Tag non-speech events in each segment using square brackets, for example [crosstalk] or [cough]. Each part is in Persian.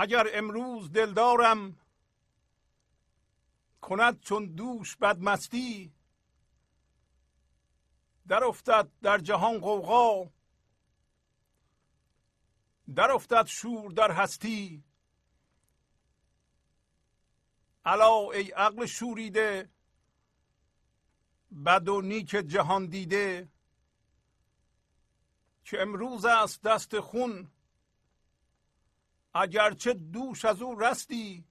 اگر امروز دلدارم کند چون دوش بدمستی در افتد در جهان قوقا در افتد شور در هستی. الا ای عقل شوریده بد و نیک جهان دیده که امروز است دست خون اگرچه دوش از او رستی.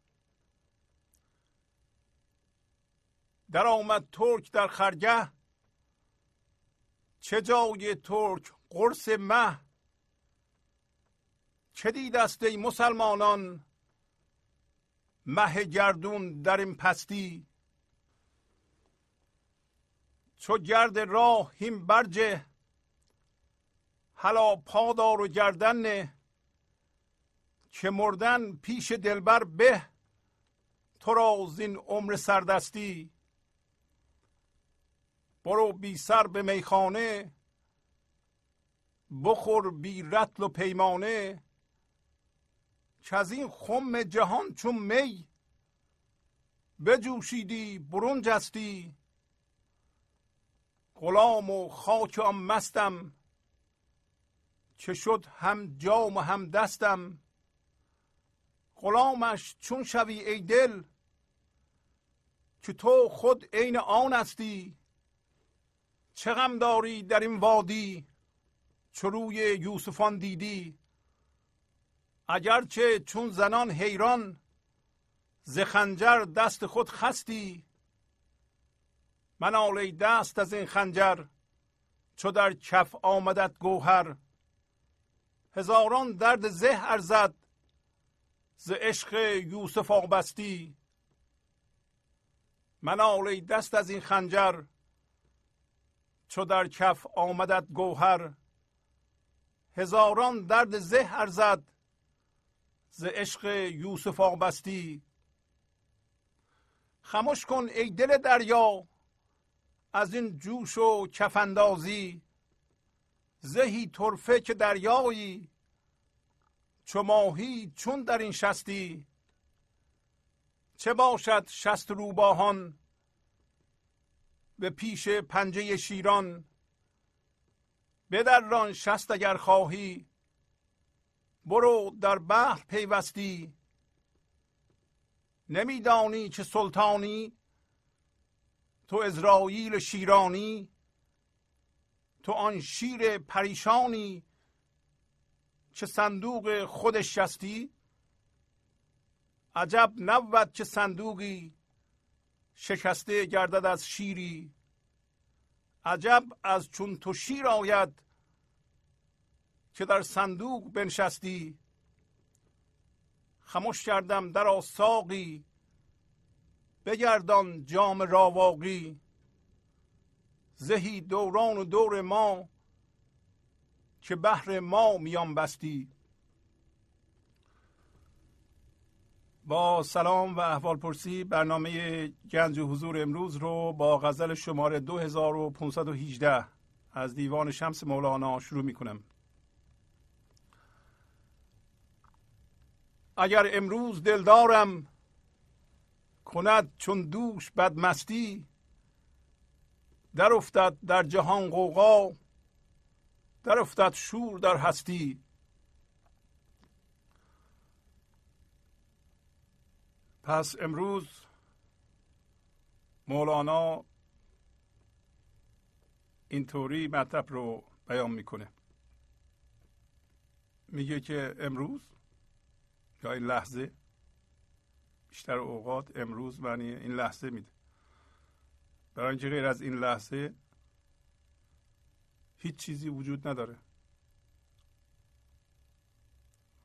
در آمد ترک در خرگه. چه جای ترک؟ قرص مه. چه دیدست ای مسلمانان؟ مه گردون در این پستی. چو گرد راه هیم برجه حالا پادار و گردن نه که مردن پیش دلبر به تو را زین عمر سردستی. برو بی سر به میخانه بخور بی رتل و پیمانه. که از این خم جهان چون می بجوشیدی برون جستی. غلام و خاک مستم که شد هم جام و هم دستم. غلامش چون شوی ای دل که تو خود عین آن هستی. چه غم داری در این وادی؟ چو روی یوسفان دیدی. اگرچه چون زنان حیران ز خنجر دست خود خستی. من آلی دست از این خنجر چو در کف آمدت گوهر. هزاران درد زه ارزد ز عشق یوسف آبستی. من آلی دست از این خنجر چو در کف آمدت گوهر. هزاران درد زه ارزد ز عشق یوسف آبستی. خموش کن ای دل دریا از این جوش و کفندازی زهی طرفه که دریایی چو ماهی چون در این شستی چه باشد شست روباهان به پیش پنجه شیران؟ بدران شست اگر خواهی برو در بحر پیوستی. نمیدانی که سلطانی تو ازرائیل شیرانی تو آن شیر پریشانی. چه صندوق خودش شستی؟ عجب نبود که صندوقی شکسته گردد از شیری. عجب از چون تو شیر آید که در صندوق بنشستی. خموش کردم در آساقی بگردان جام راواقی. زهی دوران و دور ما که بهر ما میان بستی با سلام و احوال پرسی برنامه گنج حضور امروز رو با غزل شماره 2518 از دیوان شمس مولانا شروع می کنم. اگر امروز دلدارم کند چون دوش بدمستی در افتد در جهان قوقا در افتد شور در هستی. پس امروز مولانا اینطوری مطلب رو بیان می‌کنه. میگه که امروز یا این لحظه بیشتر اوقات امروز معنی این لحظه میده. برای اینکه غیر از این لحظه هیچ چیزی وجود نداره.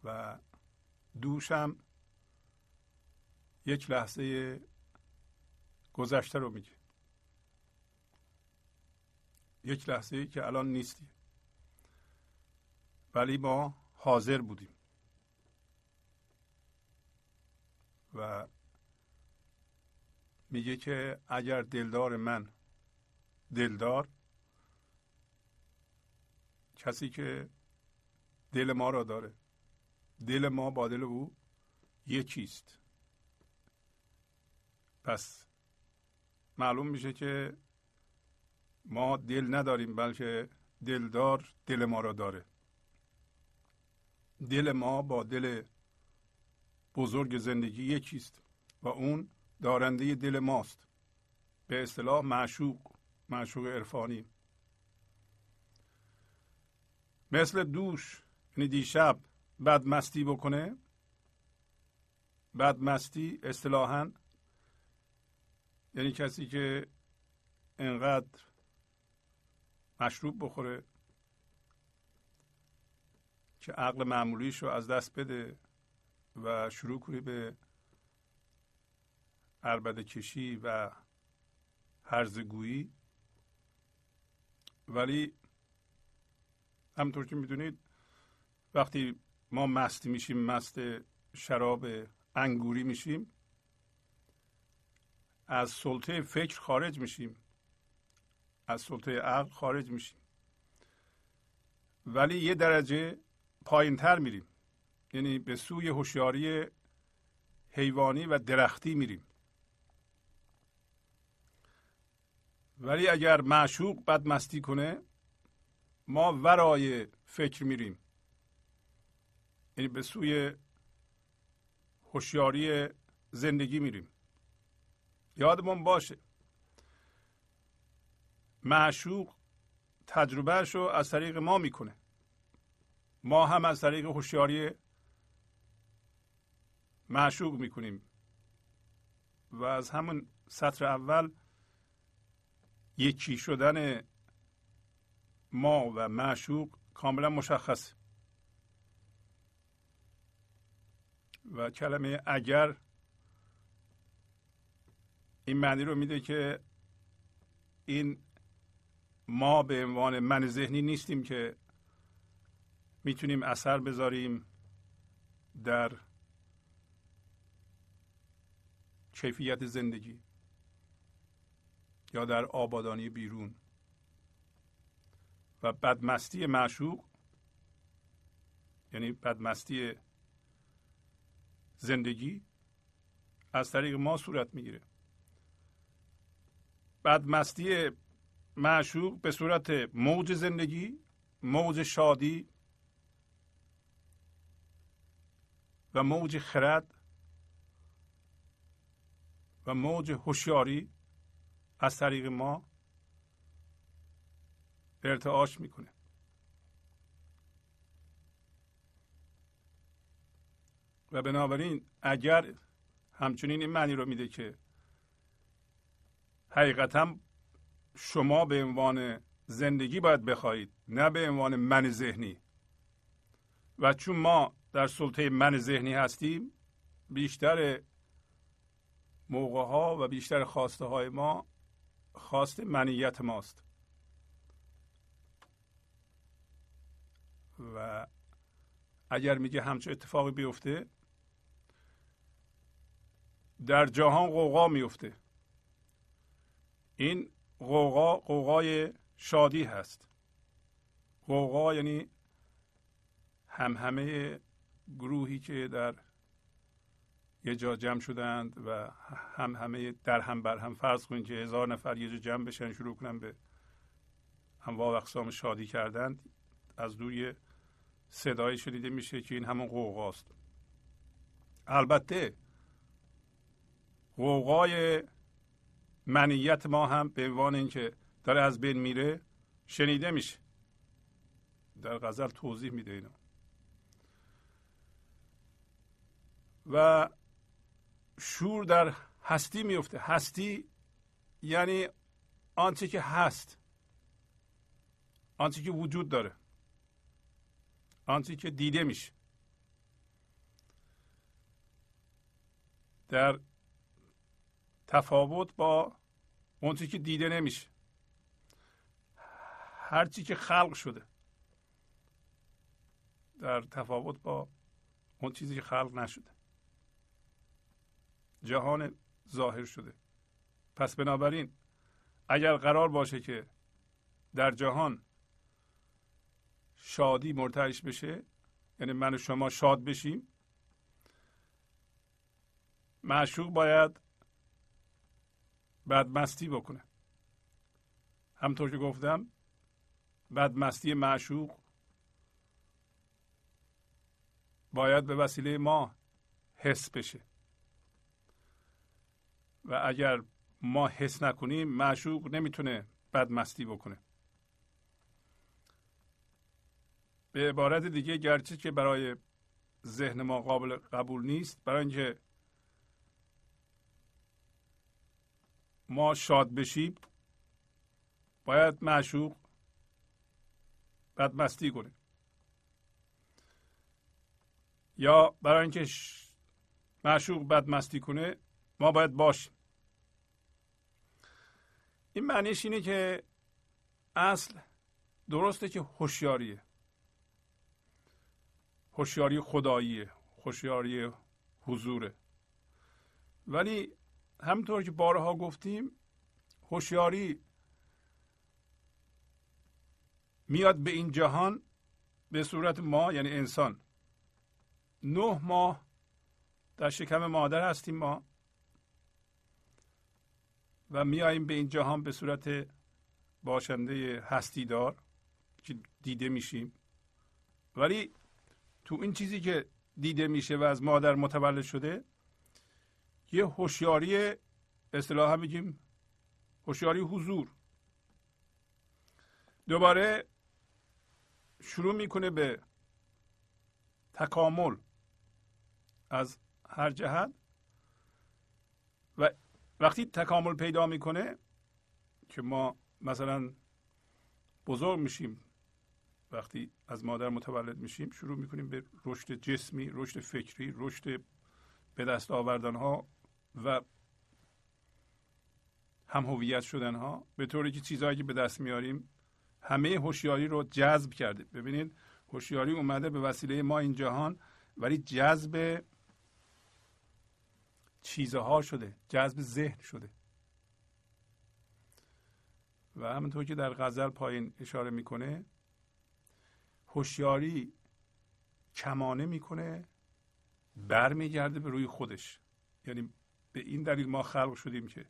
و دوشم یک لحظه گذشته رو میگه. یک لحظه که الان نیستی. ولی ما حاضر بودیم. و میگه که اگر دلدار من دلدار کسی که دل ما را داره. دل ما با دل او یکیست. پس معلوم میشه که ما دل نداریم بلکه دلدار دل ما را داره. دل ما با دل بزرگ زندگی یکیست و اون دارنده دل ماست. به اصطلاح معشوق معشوق عرفانی. مثل دوش یعنی دیشب بدمستی بکنه؟ بدمستی اصطلاحا؟ یعنی کسی که انقدر مشروب بخوره که عقل معمولیش رو از دست بده و شروع کنی به عربده کشی و هرزگویی ولی همطور که می‌دونید وقتی ما مستی میشیم مست شراب انگوری میشیم از سلطه فکر خارج میشیم از سلطه عقل خارج میشیم. ولی یه درجه پایین تر میریم. یعنی به سوی هوشیاری حیوانی و درختی میریم. ولی اگر معشوق بدمستی کنه ما ورای فکر میریم. یعنی به سوی هوشیاری زندگی میریم. یادمون باشه. معشوق تجربهش رو از طریق ما می‌کنه. ما هم از طریق هوشیاری معشوق می‌کنیم. و از همون سطر اول یکی شدن ما و معشوق کاملا مشخص و کلمه اگر این معنی رو میده که این ما به عنوان من ذهنی نیستیم که می‌تونیم اثر بذاریم در کیفیت زندگی یا در آبادانی بیرون. و بدمستی معشوق یعنی بدمستی زندگی از طریق ما صورت می‌گیره. بدمستی معشوق به صورت موج زندگی موج شادی و موج خرد و موج هوشیاری از طریق ما ارتعاش می‌کنه. و بنابراین اگر همچنین این معنی رو میده که حقیقتا شما به عنوان زندگی باید بخواهید نه به عنوان من ذهنی. و چون ما در سلطه من ذهنی هستیم بیشتر موقع ها و بیشتر خواسته های ما خواست منیت ماست. و اگر میگه همچه اتفاقی بیفته در جهان قوقا میفته. این قوقا قوقای شادی هست. قوقا یعنی هم همه گروهی که در یه جا جمع شدند و هم همه در هم بر هم فرض کنید که هزار نفر یه جا جمع بشن شروع کنن به انواع و اقسام شادی کردند از دوی صدایی شنیده میشه که این همون قوقاست البته قوقای منیت ما هم به عنوان اینکه داره از بین میره شنیده میشه. در غزل توضیح میده اینا و شور در هستی میفته. هستی یعنی آنچه که هست آنچه که وجود داره. آنچه که دیده میشه. در تفاوت با اون که دیده نمیشه. هر چی که خلق شده. در تفاوت با اون چیزی که خلق نشده. جهان ظاهر شده. پس بنابراین اگر قرار باشه که در جهان شادی مرتعش بشه. یعنی من و شما شاد بشیم. معشوق باید بدمستی بکنه. همطور که گفتم بدمستی معشوق باید به وسیله ما حس بشه. و اگر ما حس نکنیم معشوق نمی‌تونه بدمستی بکنه. به عبارت دیگه گرچه که برای ذهن ما قابل قبول نیست برای اینکه ما شاد بشیم باید معشوق بدمستی کنه. یا برای اینکه معشوق بدمستی کنه ما باید باشیم. این معنیش اینه که اصل درسته که هوشیاریه. هوشیاری خداییه هوشیاری حضوره. ولی همطور که بارها گفتیم هوشیاری میاد به این جهان به صورت ما یعنی انسان. نه ماه در شکم مادر هستیم ما و میاییم به این جهان به صورت باشنده هستیدار که دیده میشیم. ولی تو این چیزی که دیده میشه و از مادر متولد شده یه هوشیاری اصطلاحا میگیم هوشیاری حضور. دوباره شروع می‌کنه به تکامل از هر جهت و وقتی تکامل پیدا می‌کنه که ما مثلا بزرگ میشیم وقتی از مادر متولد میشیم شروع می‌کنیم به رشد جسمی رشد فکری رشد به دست آوردن ها و هم هویت شدن ها به طوری که چیزهایی که به دست میاریم همه هوشیاری رو جذب کرده. ببینید هوشیاری اومده به وسیله ما این جهان ولی جذب چیزها شده جذب ذهن شده. و همونطور که در غزل پایین اشاره می‌کنه هوشیاری کمانه می‌کنه برمیگرده به روی خودش. یعنی به این دلیل ما خلق شدیم که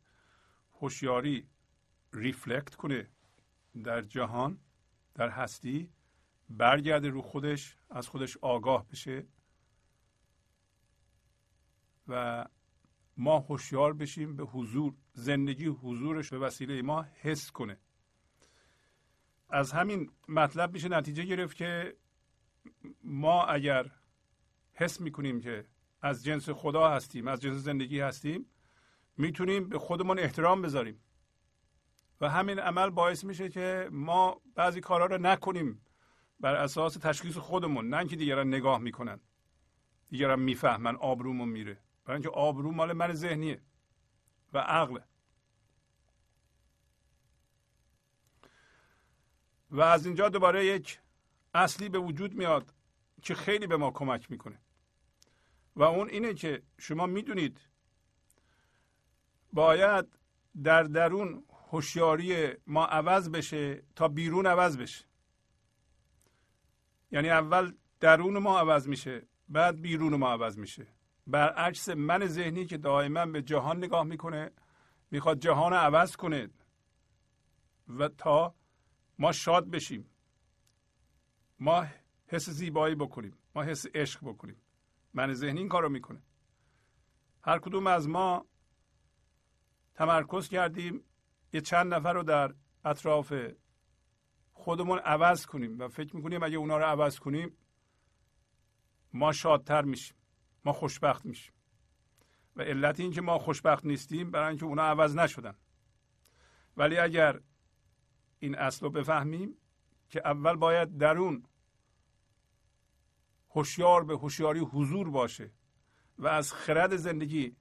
هوشیاری ریفلکت کنه در جهان در هستی برگرده رو خودش از خودش آگاه بشه و ما هوشیار بشیم به حضور زندگی حضورش به وسیله ما حس کنه. از همین مطلب میشه نتیجه گرفت که ما اگر حس می‌کنیم که از جنس خدا هستیم از جنس زندگی هستیم می‌تونیم به خودمون احترام بذاریم. و همین عمل باعث میشه که ما بعضی کارها رو نکنیم بر اساس تشخیص خودمون نه اینکه دیگران نگاه می‌کنن دیگران می‌فهمن آبرومون میره. برای اینکه آبرو مال من ذهنیه و عقله. و از اینجا دوباره یک اصلی به وجود میاد که خیلی به ما کمک می‌کنه. و اون اینه که شما می‌دونید باید در درون هوشیاری ما عوض بشه تا بیرون عوض بشه. یعنی اول درون ما عوض میشه بعد بیرون ما عوض میشه. برعکس من ذهنی که دائما به جهان نگاه می‌کنه می‌خواد جهان رو عوض کنه و تا ما شاد بشیم. ما حس زیبایی بکنیم. ما حس عشق بکنیم. من ذهنی این کار رو می‌کنه. هر کدوم از ما تمرکز کردیم یه چند نفر رو در اطراف خودمون عوض کنیم و فکر می‌کنیم اگه اونا رو عوض کنیم ما شادتر میشیم. ما خوشبخت میشیم. و علت این که ما خوشبخت نیستیم برای اینکه اونا عوض نشدن. ولی اگر این اصل رو بفهمیم که اول باید درون هوشیار به هوشیاری حضور باشه و از خرد زندگی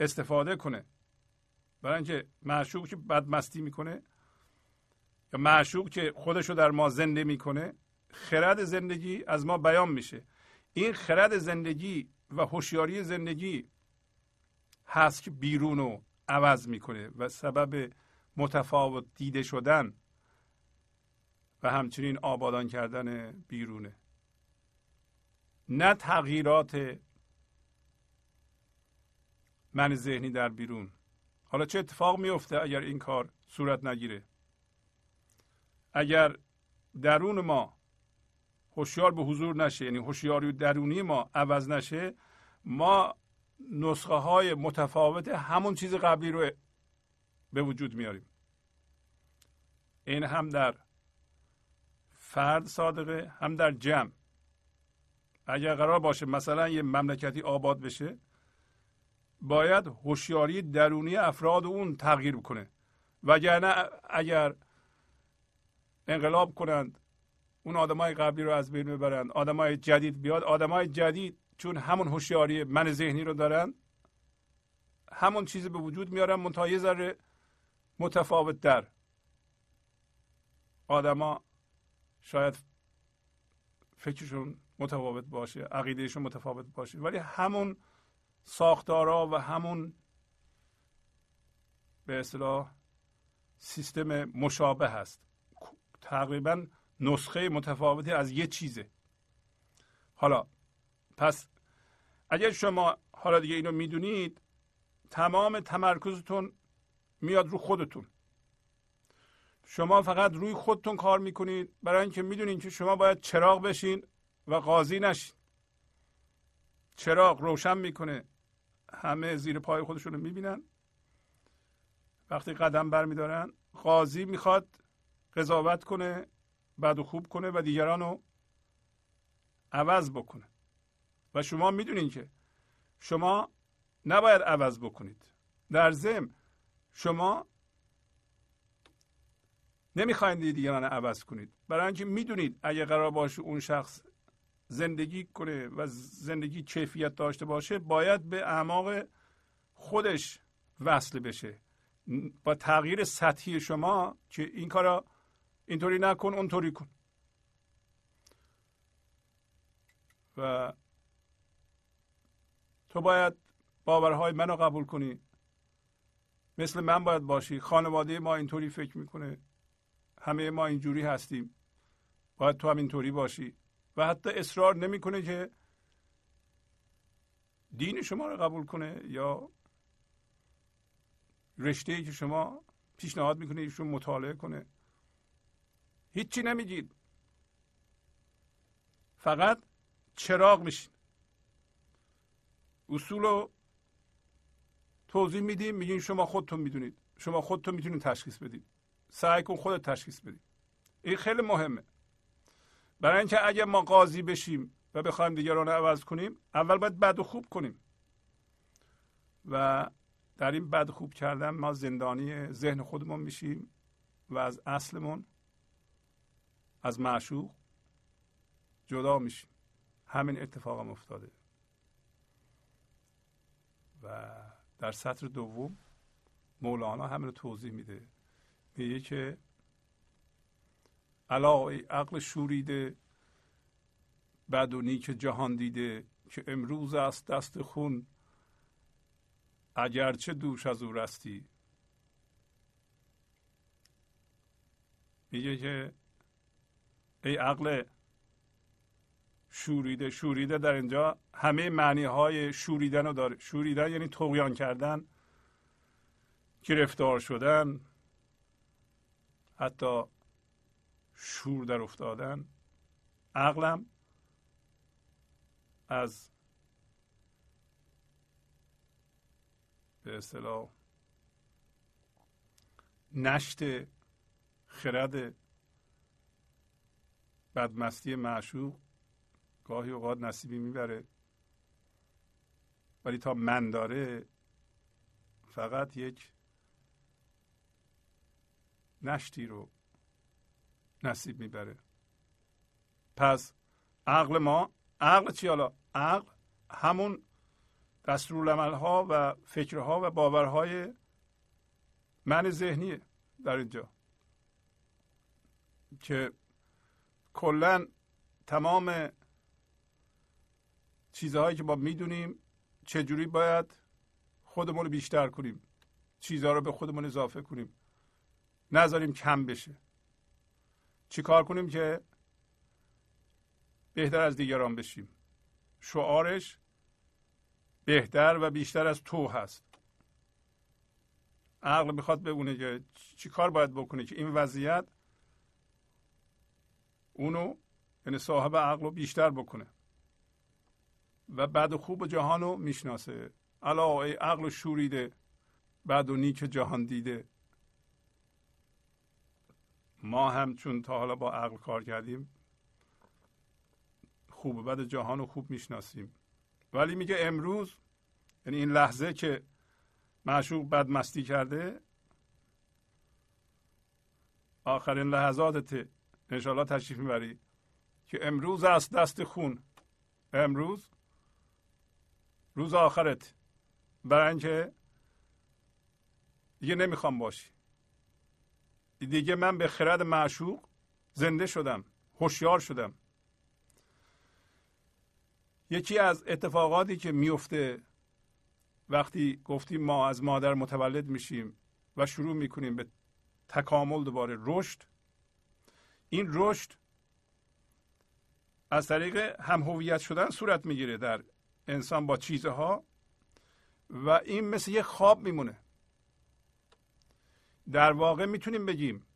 استفاده کنه. برای اینکه معشوق که بدمستی می‌کنه یا معشوق که خودش رو در ما زنده می‌کنه خرد زندگی از ما بیان میشه. این خرد زندگی و هوشیاری زندگی هست که بیرون رو عوض می‌کنه و سبب متفاوت دیده شدن. و همچنین آبادان کردن بیرونه. نه تغییرات من ذهنی در بیرون. حالا چه اتفاق میفته اگر این کار صورت نگیره؟ اگر درون ما هوشیار به حضور نشه یعنی هوشیاری درونی ما عوض نشه ما نسخه های متفاوت همون چیز قبلی رو به وجود میاریم. این هم در فرد صادقه هم در جمع. اگر قرار باشه مثلا یه مملکتی آباد بشه باید هوشیاری درونی افراد اون تغییر کنه وگرنه اگر انقلاب کنند اون آدمای قبلی رو از بین ببرند آدمای جدید بیاد آدمای جدید چون همون هوشیاری من ذهنی رو دارن همون چیزی به وجود میارن منتها یه ذره متفاوت در آدما شاید فکرشون متفاوت باشه عقیدهشون متفاوت باشه ولی همون ساختارا و همون به اصطلاح سیستم مشابه هست. تقریبا نسخه متفاوتی از یه چیزه. حالا پس اگر شما حالا دیگه اینو می‌دونید تمام تمرکزتون میاد رو خودتون. شما فقط روی خودتون کار می‌کنید برای اینکه می‌دونید که شما باید چراغ بشین و قاضی نشین. چراغ روشن می‌کنه. همه زیر پای خودشون رو می‌بینن. وقتی قدم برمیدارن قاضی می‌خواد قضاوت کنه بد و خوب کنه و دیگران رو عوض بکنه. و شما می‌دونید که شما نباید عوض بکنید. در ضمن شما نمی‌خواید دیگران عوض کنید. برای اینکه می‌دونید اگه قرار باشه اون شخص زندگی کنه و زندگی کیفیت داشته باشه باید به اعماق خودش وصل بشه. با تغییر سطحی شما که این کارا اینطوری نکن اونطوری کن. و تو باید باورهای منو قبول کنی. مثل من باید باشی. خانواده ما اینطوری فکر می‌کنه. همه ما اینجوری هستیم. باید تو هم اینطوری باشی. و حتی اصرار نمی‌کنه که دین شما رو قبول کنه یا رشته ای که شما پیشنهاد می‌کنه ایشون مطالعه کنه. هیچی نمیگید. فقط چراغ میشین. اصول رو توضیح میدیم میگین شما خودتون می‌دونید. شما خودتون می‌تونید تشخیص بدید. سعی کن خودت تشخیص بدید این خیلی مهمه. برای اینکه اگه ما قاضی بشیم و بخوایم دیگران رو عوض کنیم اول باید بد و خوب کنیم. و در این بد خوب کردن ما زندانی ذهن خودمون میشیم و از اصلمون از معشوق جدا میشیم. همین اتفاق هم افتاده. و در سطر دوم مولانا همین رو توضیح میده. میگه که علا عقل شوریده بد و نیک جهان دیده که امروز است دست خون اگرچه دوش از او رستی. میگه که ای عقل شوریده شوریده در اینجا همه معنی های شوریدن رو داره. شوریدن یعنی تقیان کردن گرفتار شدن. حتی شور در افتادن عقلم از به اصطلاح نشت خرد بدمستی معشوق گاهی اوقات نصیبی می‌بره. ولی تا من داره فقط یک نشتی رو نصیب می‌بره. پس عقل ما عقل چی حالا؟ عقل همون دستورالعمل ها و فکرها و باورهای من ذهنیه در اینجا. که کلا تمام چیزهایی که ما می‌دونیم چجوری باید خودمون رو بیشتر کنیم. چیزها رو به خودمون اضافه کنیم. نذاریم کم بشه. چی کار کنیم که بهتر از دیگران بشیم؟ شعارش بهتر و بیشتر از تو هست. عقل می‌خواد ببونه که چی کار باید بکنه که این وضعیت اونو یعنی صاحب عقل رو بیشتر بکنه. و بعد خوب جهان رو می‌شناسه. الا ای عقل شوریده بعد و نیک جهان دیده. ما هم چون تا حالا با عقل کار کردیم خوب بعد جهان رو خوب می‌شناسیم. ولی میگه امروز یعنی این لحظه که معشوق بد مستی کرده آخرین لحظاتت انشالله تشریف می‌بری که امروز است دست خون. امروز روز آخرت. برای اینکه دیگه نمی‌خوام باشی. دیگه من به خرد معشوق زنده شدم هوشیار شدم. یکی از اتفاقاتی که میفته وقتی گفتیم ما از مادر متولد میشیم و شروع می‌کنیم به تکامل دوباره رشد این رشد از طریق هم هویت شدن صورت می‌گیره در انسان با چیزها و این مثل یه خواب میمونه. در واقع می‌تونیم بگیم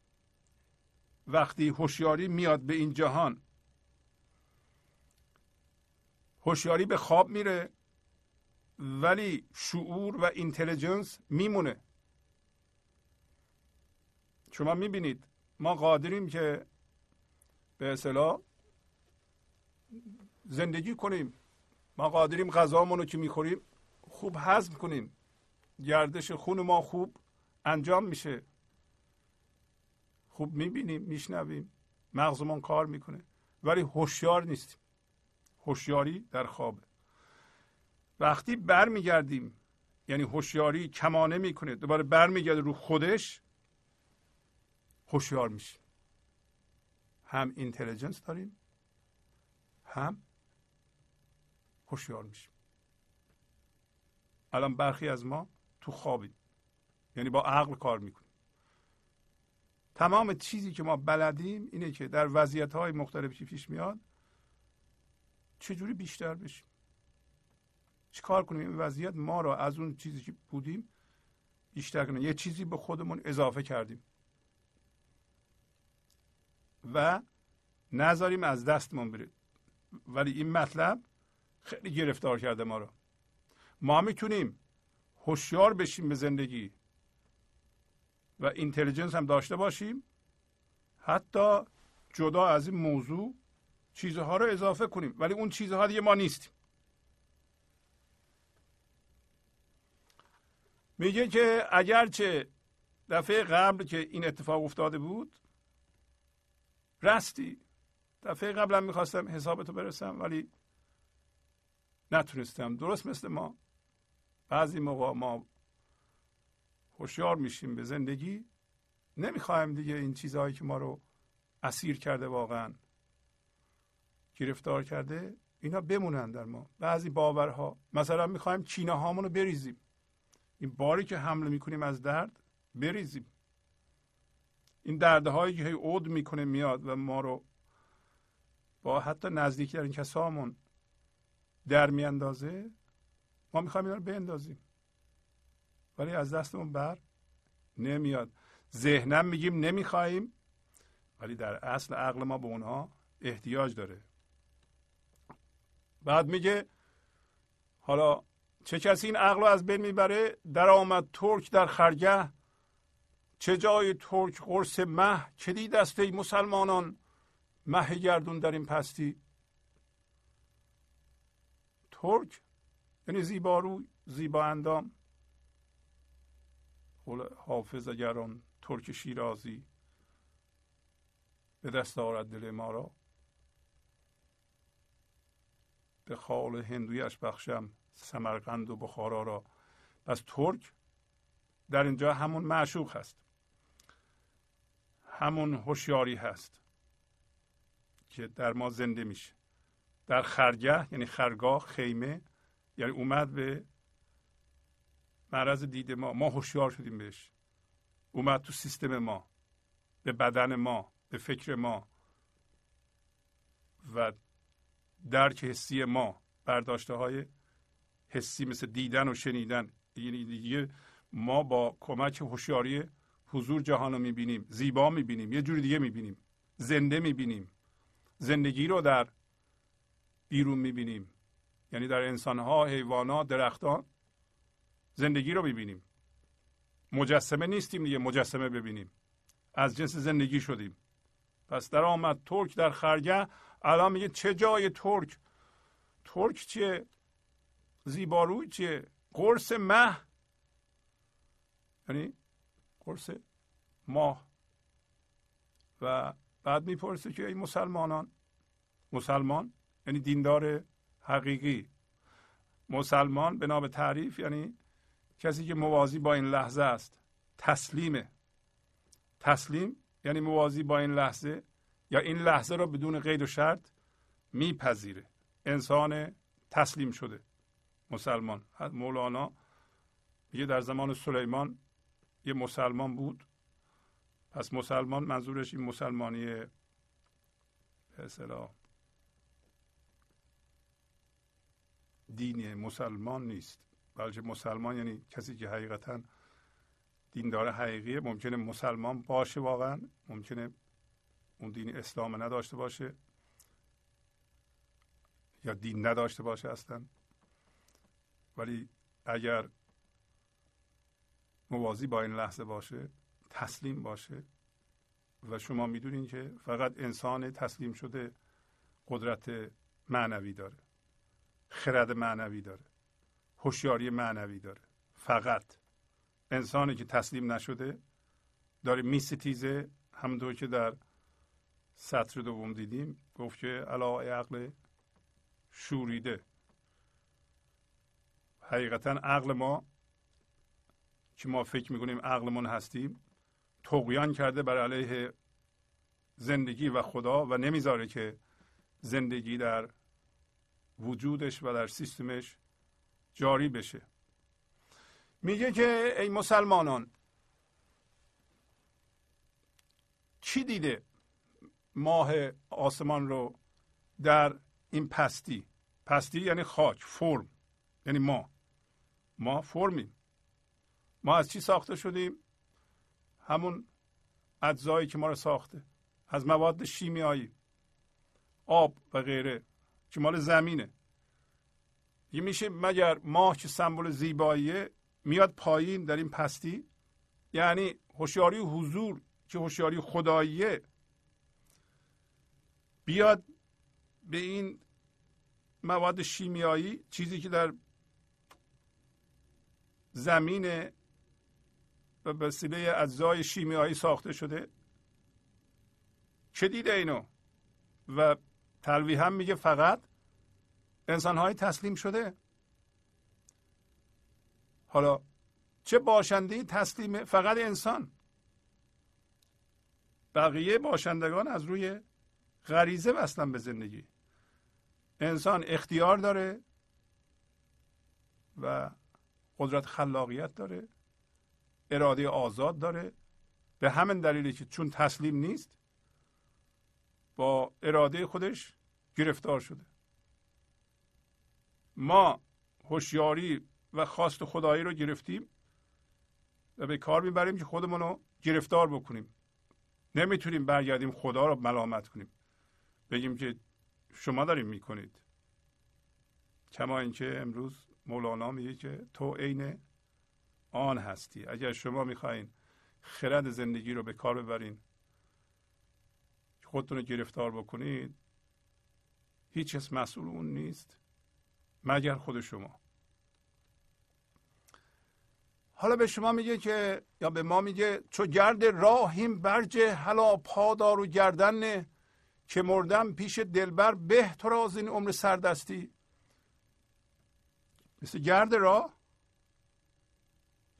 وقتی هوشیاری میاد به این جهان هوشیاری به خواب میره ولی شعور و اینتلیجنس میمونه. شما می‌بینید ما قادریم که به اصطلاح زندگی کنیم. ما قادریم غذامون رو که می‌خوریم خوب هضم کنیم. گردش خون ما خوب. انجام میشه. خوب می‌بینیم میشنویم. مغزمون کار می‌کنه. ولی هوشیار نیستیم. هوشیاری در خوابه. وقتی برمیگردیم یعنی هوشیاری کمانه می‌کنه دوباره برمیگرده رو خودش هوشیار میشیم. هم اینتلیجنس داریم هم هوشیار میشیم. الان برخی از ما تو خوابیم. یعنی با عقل کار می‌کنیم. تمام چیزی که ما بلدیم اینه که در وضعیت های مختلفی پیش میاد چجوری بیشتر بشیم؟ چیکار کنیم؟ این وضعیت ما را از اون چیزی که بودیم بیشتر کنیم یه چیزی به خودمون اضافه کردیم. و نذاریم از دستمون بره. ولی این مطلب خیلی گرفتار کرده ما رو ما می‌تونیم هوشیار بشیم به زندگی. و اینتلیجنس هم داشته باشیم. حتی جدا از این موضوع چیزها رو اضافه کنیم. ولی اون چیزها دیگه ما نیستیم. میگه که اگرچه دفعه قبل که این اتفاق افتاده بود رستی دفعه قبلا می‌خواستم حسابتو برسم ولی نتونستم. درست مثل ما. بعضی موقع ما هوشیار میشیم به زندگی نمی‌خوایم دیگه این چیزهایی که ما رو اسیر کرده واقعا گرفتار کرده اینا بمونن در ما. بعضی باورها مثلا می‌خوایم چینه هامون رو بریزیم. این باری که حمله می‌کنیم از درد بریزیم. این دردهایی که عود می‌کنه میاد و ما رو با حتی نزدیکی در این کسامون در میاندازه ما می‌خوایم اینا رو بندازیم ولی از دستمون بر نمیاد. ذهنم میگیم نمی‌خواهیم ولی در اصل عقل ما به اونها احتیاج داره. بعد میگه حالا چه کسی این عقل رو از بین می‌بره؟ در آمد ترک در خرگه. چه جای ترک قرص مه؟ چه دید است ای مسلمانان؟ مه گردون در این پستی. ترک یعنی زیبارو زیبا اندام. حافظ اگران ترک شیرازی به دست آرد دل ما را. به خال هندویش بخشم سمرقند و بخارا را. پس ترک در اینجا همون معشوق هست. همون هوشیاری هست که در ما زنده میشه. در خرگه یعنی خرگاه خیمه یعنی اومد به معرض دید ما. ما هوشیار شدیم بهش. اومد تو سیستم ما. به بدن ما به فکر ما. و درک حسی ما برداشته های حسی مثل دیدن و شنیدن. یعنی دیگه ما با کمک هوشیاری حضور جهان رو می‌بینیم زیبا می‌بینیم یه جوری دیگه می‌بینیم. زنده می‌بینیم. زندگی رو در بیرون می‌بینیم. یعنی در انسانها حیوانات درختان زندگی رو می‌بینیم. مجسمه نیستیم دیگه مجسمه ببینیم. از جنس زندگی شدیم. پس در آمد ترک در خرگه. الان میگه چه جای ترک؟ ترک چیه؟ زیباروی چیه؟ قرص مه. یعنی قرص ماه. و بعد می‌پرسه که این مسلمانان مسلمان؟ یعنی دیندار حقیقی. مسلمان به نام تعریف یعنی کسی که موازی با این لحظه است تسلیمه تسلیم یعنی موازی با این لحظه یا این لحظه را بدون قید و شرط میپذیره. انسان تسلیم شده. مسلمان. مولانا میگه در زمان سلیمان یه مسلمان بود. پس مسلمان منظورش این مسلمانی به اصطلاح دین مسلمان نیست. بلکه مسلمان یعنی کسی که حقیقتا دیندار حقیقی ممکنه مسلمان باشه واقعا ممکنه اون دین اسلام نداشته باشه یا دین نداشته باشه اصلا. ولی اگر موازی با این لحظه باشه تسلیم باشه و شما می‌دونین که فقط انسان تسلیم شده قدرت معنوی داره خرد معنوی داره. هوشیاری معنوی داره. فقط. انسانی که تسلیم نشده داره میستیزه. همونطور که در سطر دوم دیدیم گفت که علا عقل شوریده. حقیقتا عقل ما که ما فکر می‌کنیم عقلمون هستیم تقیان کرده بر علیه زندگی و خدا و نمی‌ذاره که زندگی در وجودش و در سیستمش جاری بشه. میگه که ای مسلمانان چی دیده ماه آسمان رو در این پستی؟ پستی یعنی خاک فرم یعنی ما. ما فرمیم. ما از چی ساخته شدیم؟ همون اجزایی که ما رو ساخته. از مواد شیمیایی آب و غیره که مال زمینه. یه میشه مگر ماه که سمبل زیباییه؟ میاد پایین در این پستی. یعنی هوشیاری حضور که هوشیاری خداییه. بیاد به این مواد شیمیایی چیزی که در زمین و وسیله اجزای شیمیایی ساخته شده. چه دیده اینو؟ و تلوی هم میگه فقط انسانهای تسلیم شده. حالا چه باشنده تسلیم فقط انسان؟ بقیه باشندگان از روی غریزه بستن به زندگی. انسان اختیار داره و قدرت خلاقیت داره اراده آزاد داره. به همین دلیلی که چون تسلیم نیست با اراده خودش گرفتار شده. ما هوشیاری و خواست خدایی رو گرفتیم و به کار می‌بریم که خودمون رو گرفتار بکنیم. نمی‌تونیم برگردیم خدا رو ملامت کنیم. بگیم که شما داریم می‌کنید. کما اینکه امروز مولانا میگه که تو عین آن هستی. اگر شما می‌خواین خرد زندگی رو به کار ببرین خودتون رو گرفتار بکنید هیچ کس مسئول اون نیست. مگر خود شما. حالا به شما میگه که یا به ما میگه چو گرد راهیم برجه حالا پادار و گردن که مردم پیش دلبر به تو راز این عمر سردستی. مثل گرد راه؟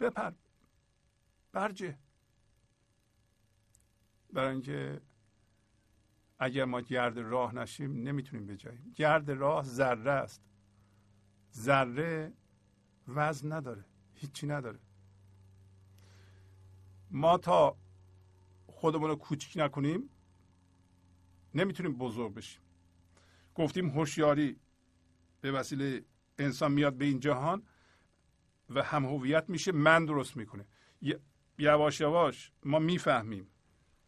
بپر برجه برای اینکه اگر ما گرد راه نشیم نمی‌تونیم بجاییم. گرد راه ذره است. ذره وزن نداره هیچی نداره. ما تا خودمون رو کوچیک نکنیم نمی‌تونیم بزرگ بشیم. گفتیم هوشیاری به وسیله انسان میاد به این جهان و هم هویت میشه من درست می‌کنه. یواش یواش ما می‌فهمیم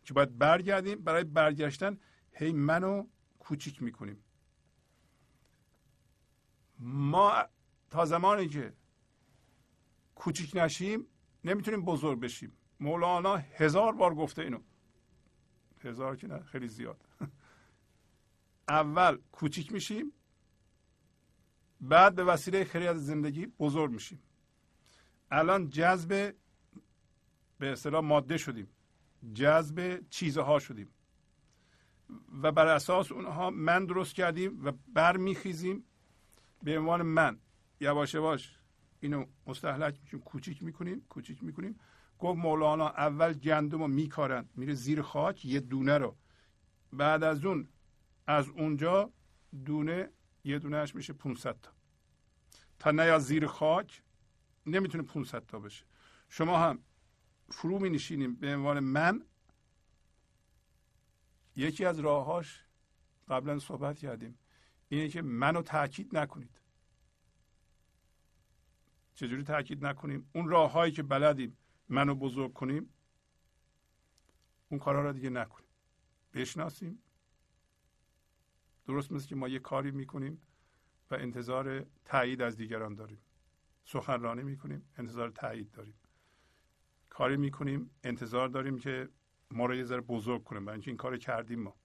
که باید برگردیم برای برگشتن هی منو کوچیک می‌کنیم. ما تا زمانی که کوچیک نشیم نمی‌تونیم بزرگ بشیم. مولانا هزار بار گفته اینو. هزار که نه خیلی زیاد. [laughs] اول کوچیک میشیم بعد به وسیله خیلی از زندگی بزرگ میشیم. الان جذب به اصطلاح ماده شدیم. جذب چیزها شدیم. و بر اساس اونها من درست کردیم و برمیخیزیم. به عنوان من یواش یواش اینو مستحلک میشیم کوچیک می‌کنیم کوچیک می‌کنیم. گفت مولانا اول گندم رو میکارن میره زیر خاک یه دونه رو. بعد از اون از اونجا دونه یه دونهش میشه 500 تا. تا نیا زیر خاک نمی‌تونه 500 تا بشه. شما هم فرو می نشینیم به عنوان من. یکی از راههاش قبلا صحبت کردیم. اینه که منو تاکید نکنید. چجوری تاکید نکنیم؟ اون راههایی که بلدیم منو بزرگ کنیم اون کارها رو دیگه نکنیم. بشناسیم. درست مثل که ما یه کاری می‌کنیم و انتظار تایید از دیگران داریم. سخنرانی می‌کنیم انتظار تایید داریم. کاری می‌کنیم انتظار داریم که ما رو یه ذره بزرگ کنیم برای اینکه این کار کردیم ما.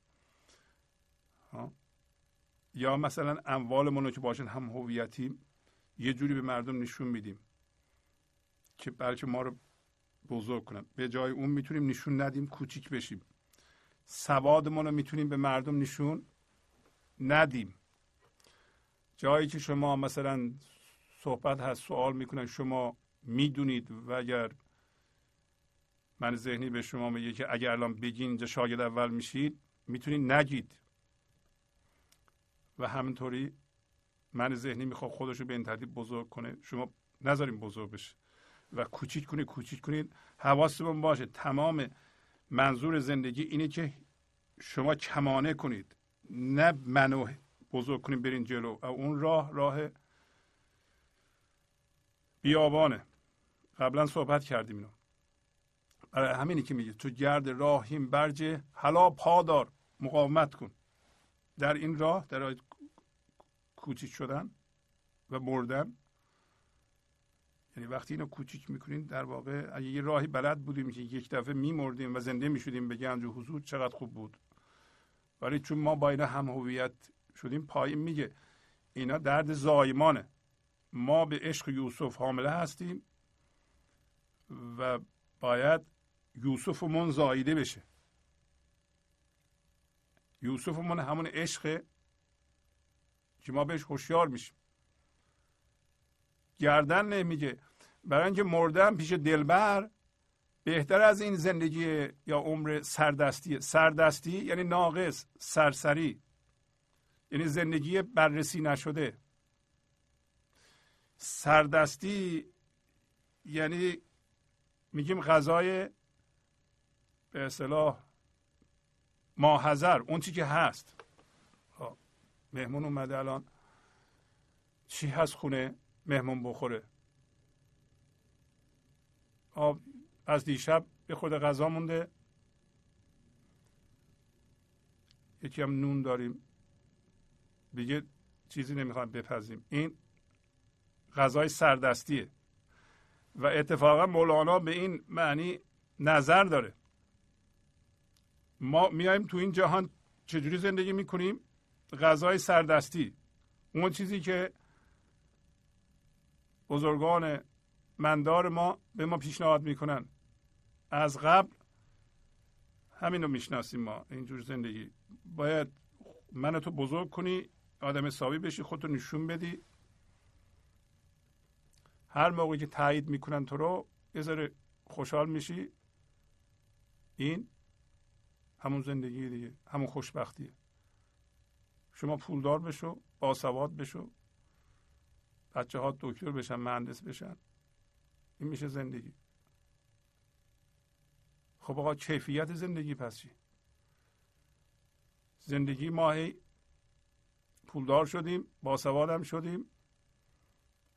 یا مثلا اموالمون رو که باشن هم هویتیم یه جوری به مردم نشون میدیم که بلکه ما رو بزرگ کنن. به جای اون می‌تونیم نشون ندیم کوچیک بشیم. سوادمون رو می‌تونیم به مردم نشون ندیم. جایی که شما مثلا صحبت هست سوال می‌کنن شما می‌دونید و اگر من ذهنی به شما میگه که اگر الان بگین اینجا شاگرد اول میشید می‌تونید نگید. و همینطوری من ذهنی می‌خواد خودش رو به این ترتیب بزرگ کنه. شما نذاریم بزرگ بشه و کوچیک کنید کوچیک کنید حواستون باشه. تمام منظور زندگی اینه که شما کمانه کنید. نه منو بزرگ کنید برین جلو. و اون راه راه بیابانه. قبلا صحبت کردیم اینو. برای همینی که میگه تو گرد راهیم برجه حالا پادار مقاومت کن. در این راه در کوچیک شدن و مردن یعنی وقتی اینو کوچیک می‌کنین در واقع اگه یه راهی بلد بودیم که یک دفعه میمردیم و زنده می‌شدیم به گنج و حضور چقدر خوب بود. ولی چون ما با اینا هم هویت شدیم پایین میگه اینا درد زایمانه. ما به عشق یوسف حامله هستیم و باید یوسفمون زایده بشه. یوسفمون همون عشق که ما بهش هوشیار میشیم. گردن نمیگه. برای اینکه مردن پیش دلبر بهتر از این زندگی یا عمر سردستی. سردستی یعنی ناقص سرسری. یعنی زندگی بررسی نشده. سردستی یعنی میگیم غذای به اصطلاح ماحضر اون چی که هست. خب، مهمون اومده الان. چی هست خونه مهمون بخوره؟ آب از دیشب به خود غذا مونده. یکی هم نون داریم. دیگه چیزی نمی‌خوایم بپزیم. این غذای سردستیه. و اتفاقا مولانا به این معنی نظر داره. ما میایم تو این جهان چجوری زندگی می‌کنیم؟ غذای سردستی. اون چیزی که بزرگان مندار ما به ما پیشنهاد می‌کنن. از قبل همین رو می‌شناسیم ما اینجور زندگی. باید منو تو بزرگ کنی آدم حسابی بشی خودتو نشون بدی. هر موقعی که تایید می‌کنن تو رو یه خوشحال میشی. این همون زندگی دیگه همون خوشبختیه. شما پولدار بشو باسواد بشو بچه ها دکتر بشن مهندس بشن. این میشه زندگی. خب آقا کیفیت زندگی پس چی؟ زندگی ماهی پولدار شدیم باسواد هم شدیم.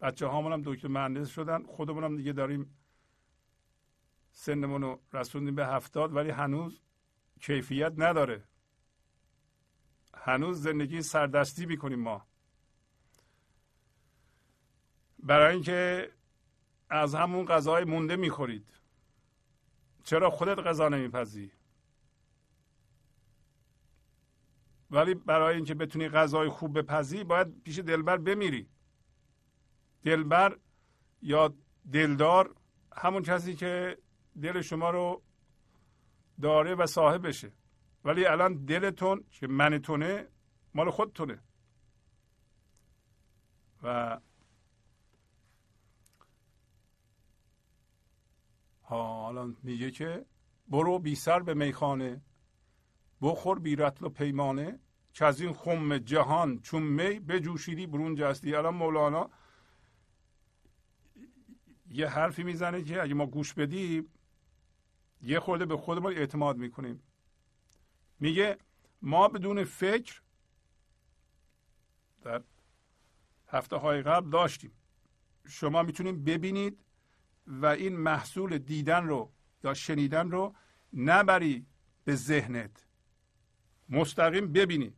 بچه هامون هم دکتر مهندس شدن. خودمون هم دیگه داریم سنمون رو رسوندیم به هفتاد ولی هنوز کیفیت نداره. هنوز زندگی سردستی می‌کنیم ما. برای اینکه از همون غذای مونده می‌خورید. چرا خودت غذا نمیپذی ولی برای اینکه بتونی غذای خوب بپذی باید پیش دلبر بمیری. دلبر یا دلدار همون کسی که دل شما رو داره و صاحب بشه ولی الان دلتون که منتونه مال خودتونه. و حالا میگه که برو بی سر به میخانه بخور بی رتل و پیمانه که از این خم جهان چون می بجوشیدی برون جستی. الان مولانا یه حرفی می‌زنه که اگه ما گوش بدیم یه خورده به خودمون اعتماد می‌کنیم. میگه ما بدون فکر در هفته های قبل داشتیم. شما می‌تونید ببینید و این محصول دیدن رو یا شنیدن رو نبری به ذهنت. مستقیم ببینی.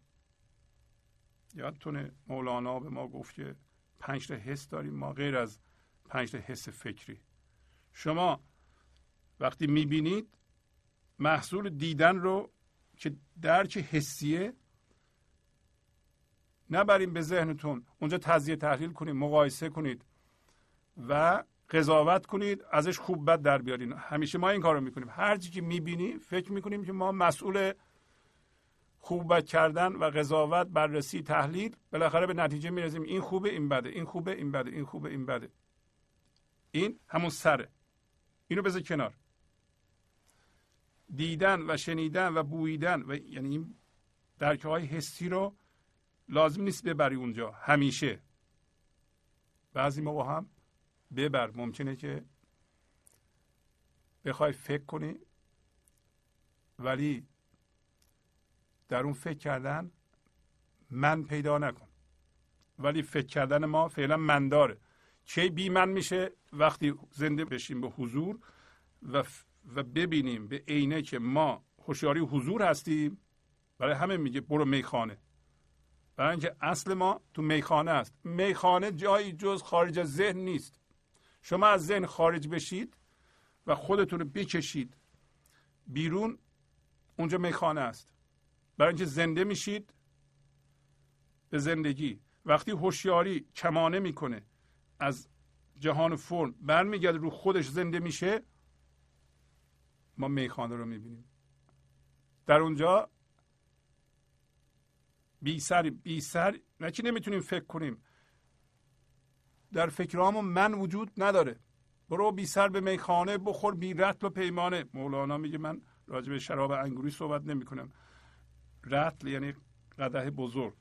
یادتونه مولانا به ما گفت که پنج تا حس داریم ما غیر از پنج تا حس فکری. شما وقتی می‌بینید محصول دیدن رو که درک حسیه نبریم به ذهنتون. اونجا تزیه تحلیل کنید مقایسه کنید و قضاوت کنید ازش خوب بد در بیارین. همیشه ما این کار رو می‌کنیم. هر چی که می‌بینی فکر می‌کنیم که ما مسئول خوب بد کردن و قضاوت بررسی تحلیل بالاخره به نتیجه می‌رسیم. این خوبه این بده. این خوبه این بده. این خوبه این بده. این همون سره. اینو بذار کنار. دیدن و شنیدن و بویدن و یعنی این درک های حسی رو لازم نیست ببری اونجا همیشه. بعضی موقع هم ببر. ممکنه که بخوای فکر کنی ولی در اون فکر کردن من پیدا نکن. ولی فکر کردن ما فعلا من داره. چه بی من میشه وقتی زنده بشیم به حضور و, و ببینیم به عینه که ما هوشیاری حضور هستیم. برای همه میگه برو میخانه. برای اینکه اصل ما تو میخانه است. میخانه جایی جز خارج از ذهن نیست. شما از ذهن خارج بشید و خودتون رو بکشید. بیرون اونجا میخانه است. برای اینکه زنده میشید به زندگی. وقتی هوشیاری کمانه می‌کنه از جهان فرم برمیگرده رو خودش زنده میشه ما میخانه رو می‌بینیم. در اونجا بی سر بی سر نه که نمی‌تونیم فکر کنیم. در فکرامون من وجود نداره. برو بی سر به میخانه بخور بی رتل و پیمانه. مولانا میگه من راجع به شراب انگوری صحبت نمی کنم رتل یعنی قده بزرگ.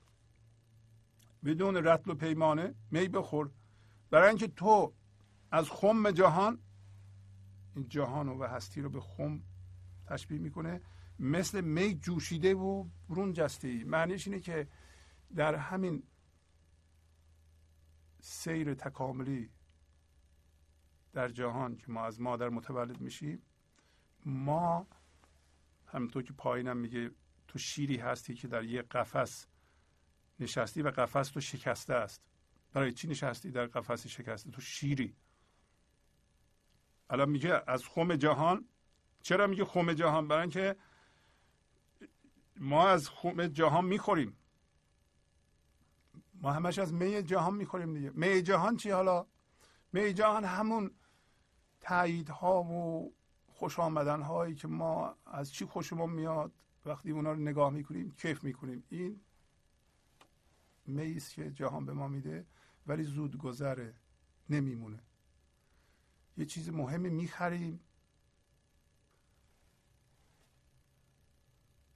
بدون رتل و پیمانه می بخور. برای اینکه تو از خم جهان این جهان و هستی رو به خم تشبیه می‌کنه. مثل می جوشیده و برون جسته. معنیش اینه که در همین سیر تکاملی در جهان که ما از مادر متولد میشیم ما همینطور که پایینم میگه تو شیری هستی که در یک قفس نشستی و قفس تو شکسته است. برای چی نشستی در قفس شکسته؟ تو شیری. الان میگه از خم جهان چرا میگه خم جهان؟ برای اینکه ما از خم جهان می‌خوریم. ما همش از می جهان می‌خوریم دیگه. می جهان چی حالا؟ می جهان همون ها و خوش آمدن هایی که ما از چی خوشمون میاد؟ وقتی اونا رو نگاه می‌کنیم کیف می‌کنیم. این میست که جهان به ما میده ولی زود گذره نمیمونه. یه چیز مهمی می‌خریم.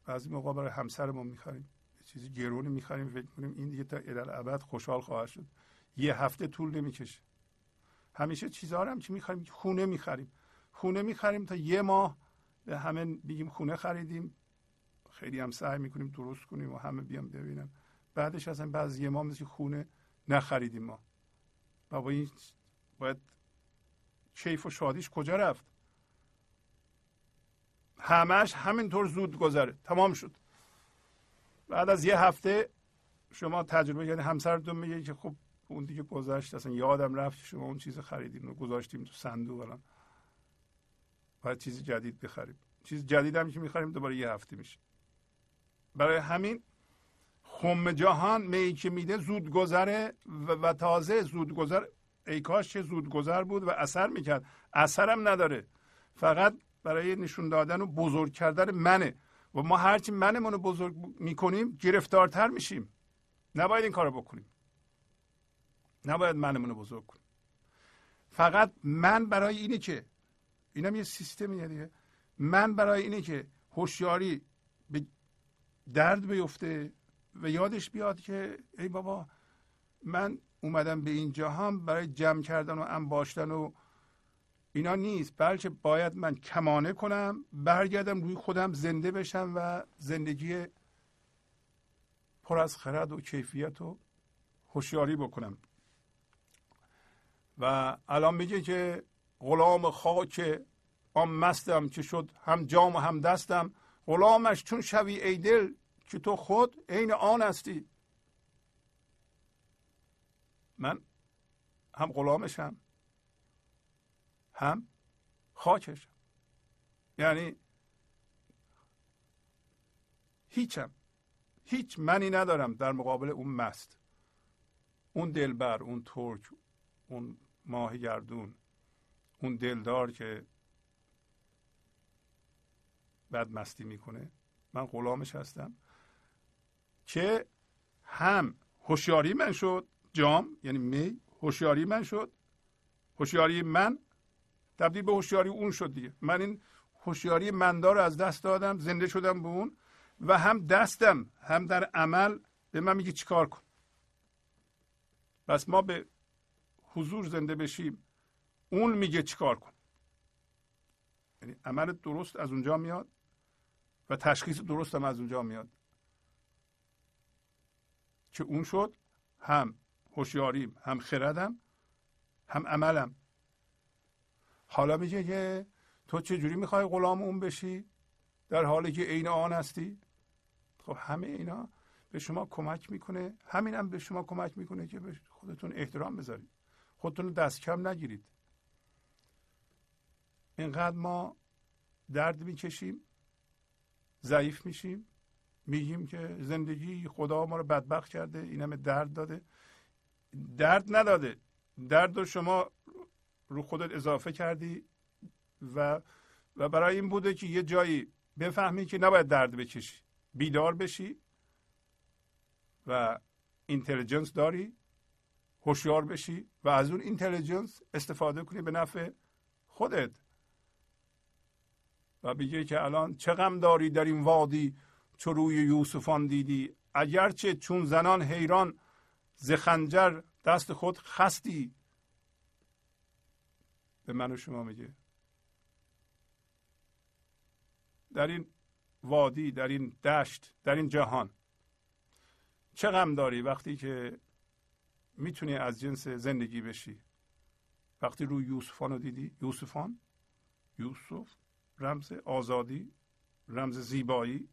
بعضی موقع برای همسرمون می‌خریم. یه چیزی گرونی می‌خریم. فکر کنیم این دیگه تا ابد خوشحال خواهد شد. یه هفته طول نمی‌کشه. همیشه چیزها رو هم که می‌خریم؟ خونه می‌خریم. خونه می‌خریم تا یه ماه به همه بگیم خونه خریدیم. خیلی هم سعی می‌کنیم درست کنیم و همه بیام ببینم بعدش اصلا بعضی یه ماه مثل خونه نخریدیم ما. بابا این باید کیف و شادیش کجا رفت؟ همش همینطور زود گذره تمام شد. بعد از یه هفته شما تجربه کردین همسرتون میگه که خب اون دیگه گذشت اصلا یادم رفت شما اون چیز خریدیم و گذاشتیم تو صندوق الان. باید چیز جدید بخریم. چیز جدید هم که می‌خریم دوباره یه هفته میشه. برای همین خم جهان می که میده زود گذره و, تازه زود گذر ای کاش چه زود گذر بود و اثر می‌کرد. اثرم نداره. فقط برای نشون دادن و بزرگ کردن منه. و ما هرچی منمون رو بزرگ می‌کنیم گرفتارتر میشیم. نباید این کارو بکنیم. نباید منمون رو بزرگ کنیم. فقط من برای اینه که اینم یه سیستمیه دیگه. من برای اینه که هوشیاری به درد بیفته و یادش بیاد که ای بابا من اومدم به این جهان برای جمع کردن و انباشتن و اینا نیست. بلکه باید من کمانه کنم برگردم روی خودم زنده بشم و زندگی پر از خرد و کیفیت و هوشیاری بکنم. و الان میگه که غلام خاک آن مستم که شد هم جام و هم دستم غلامش چون شوی ای دل که تو خود عین آن هستی. من هم غلامشم هم خاکشم. یعنی هیچم هیچ منی ندارم در مقابل اون مست اون دلبر اون ترک اون ماه گردون اون دلدار که بد مستی می‌کنه. من غلامش هستم. که هم هوشیاری من شد جام یعنی می هوشیاری من شد. هوشیاری من تبدیل به هوشیاری اون شد دیگه. من این هوشیاری مندار رو از دست دادم زنده شدم به اون و هم دستم هم در عمل به من میگه چیکار کن. پس ما به حضور زنده بشیم. اون میگه چیکار کن. یعنی عمل درست از اونجا میاد و تشخیص درست هم از اونجا میاد. که اون شد هم هوشیاریم. هم خردم هم عملم. حالا میگه که تو جوری می‌خوای غلام اون بشی؟ در حالی که عین آن هستی؟ خب همه اینا به شما کمک می‌کنه. همین هم به شما کمک می‌کنه که به خودتون احترام بذارید. خودتون دست کم نگیرید. اینقدر ما درد می‌کشیم ضعیف میشیم. میگیم که زندگی خدا ما رو بدبخت کرده این همه درد داده. درد نداده. درد رو شما رو خودت اضافه کردی و و برای این بوده که یه جایی بفهمی که نباید درد بکشی. بیدار بشی و اینتلیجنس داری هوشیار بشی و از اون اینتلیجنس استفاده کنی به نفع خودت. و بگه که الان چه غم داری در این وادی چو روی یوسفان دیدی؟ اگرچه چون زنان حیران ز خنجر دست خود خستی. به من و شما میگه. در این وادی در این دشت در این جهان چه غم داری وقتی که می‌تونی از جنس زندگی بشی؟ وقتی روی یوسفان رو دیدی؟ یوسفان؟ یوسف؟ رمز آزادی؟ رمز زیبایی؟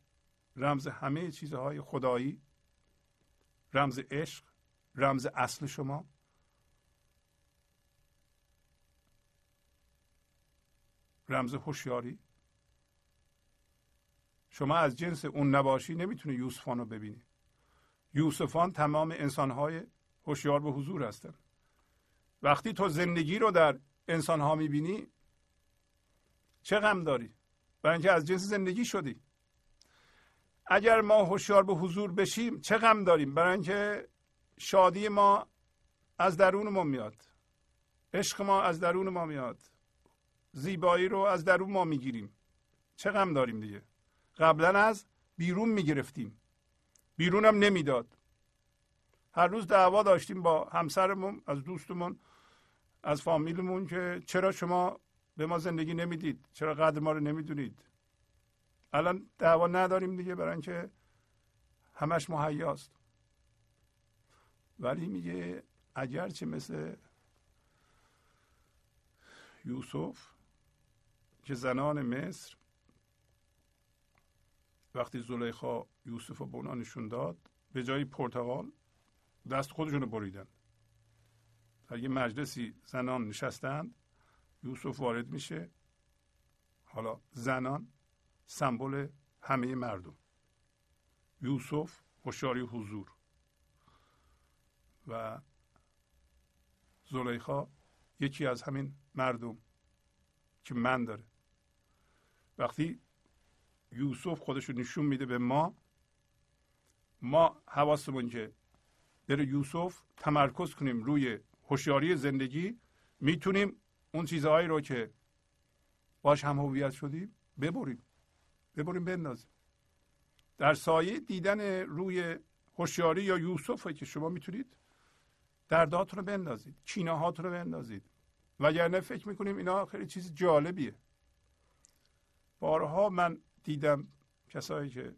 رمز همه چیزهای خدایی؟ رمز عشق؟ رمز اصل شما. رمز هوشیاری. شما از جنس اون نباشی نمی‌تونی یوسفان رو ببینی. یوسفان تمام انسانهای هوشیار به حضور هستن. وقتی تو زندگی رو در انسانها می‌بینی چه غم داری؟ برای اینکه از جنس زندگی شدی. اگر ما هوشیار به حضور بشیم چه غم داریم؟ برای اینکه شادی ما از درون ما میاد. عشق ما از درون ما میاد. زیبایی رو از درون ما می‌گیریم. چه غم داریم دیگه. قبلا از بیرون می‌گرفتیم. بیرونم نمی‌داد. هر روز دعوا داشتیم با همسرمون از دوستمون از فامیلمون که چرا شما به ما زندگی نمی‌دید؟ چرا قدر ما رو نمی‌دونید؟ الان دعوا نداریم دیگه برای اینکه همش مهیاست. ولی میگه اگرچه مثل یوسف که زنان مصر وقتی زلیخا یوسف رو به نشون داد به جای پرتغال دست خودشون رو بریدن. در یه مجلسی زنان نشستند یوسف وارد میشه. حالا زنان سمبل همه مردم. یوسف هوشیاری حضور. و زلیخا یکی از همین مردم که من داره. وقتی یوسف خودش رو نشون میده به ما ما حواسمون که بره یوسف تمرکز کنیم روی هوشیاری زندگی می‌تونیم اون چیزهایی رو که باش هم هویت شدیم ببریم. ببریم بندازیم. در سایه دیدن روی هوشیاری یا یوسف که شما می‌تونید درداتون رو بندازید هاتون رو بندازید. وگرنه فکر می‌کنیم اینا خیلی چیز جالبیه. بارها من دیدم کسایی که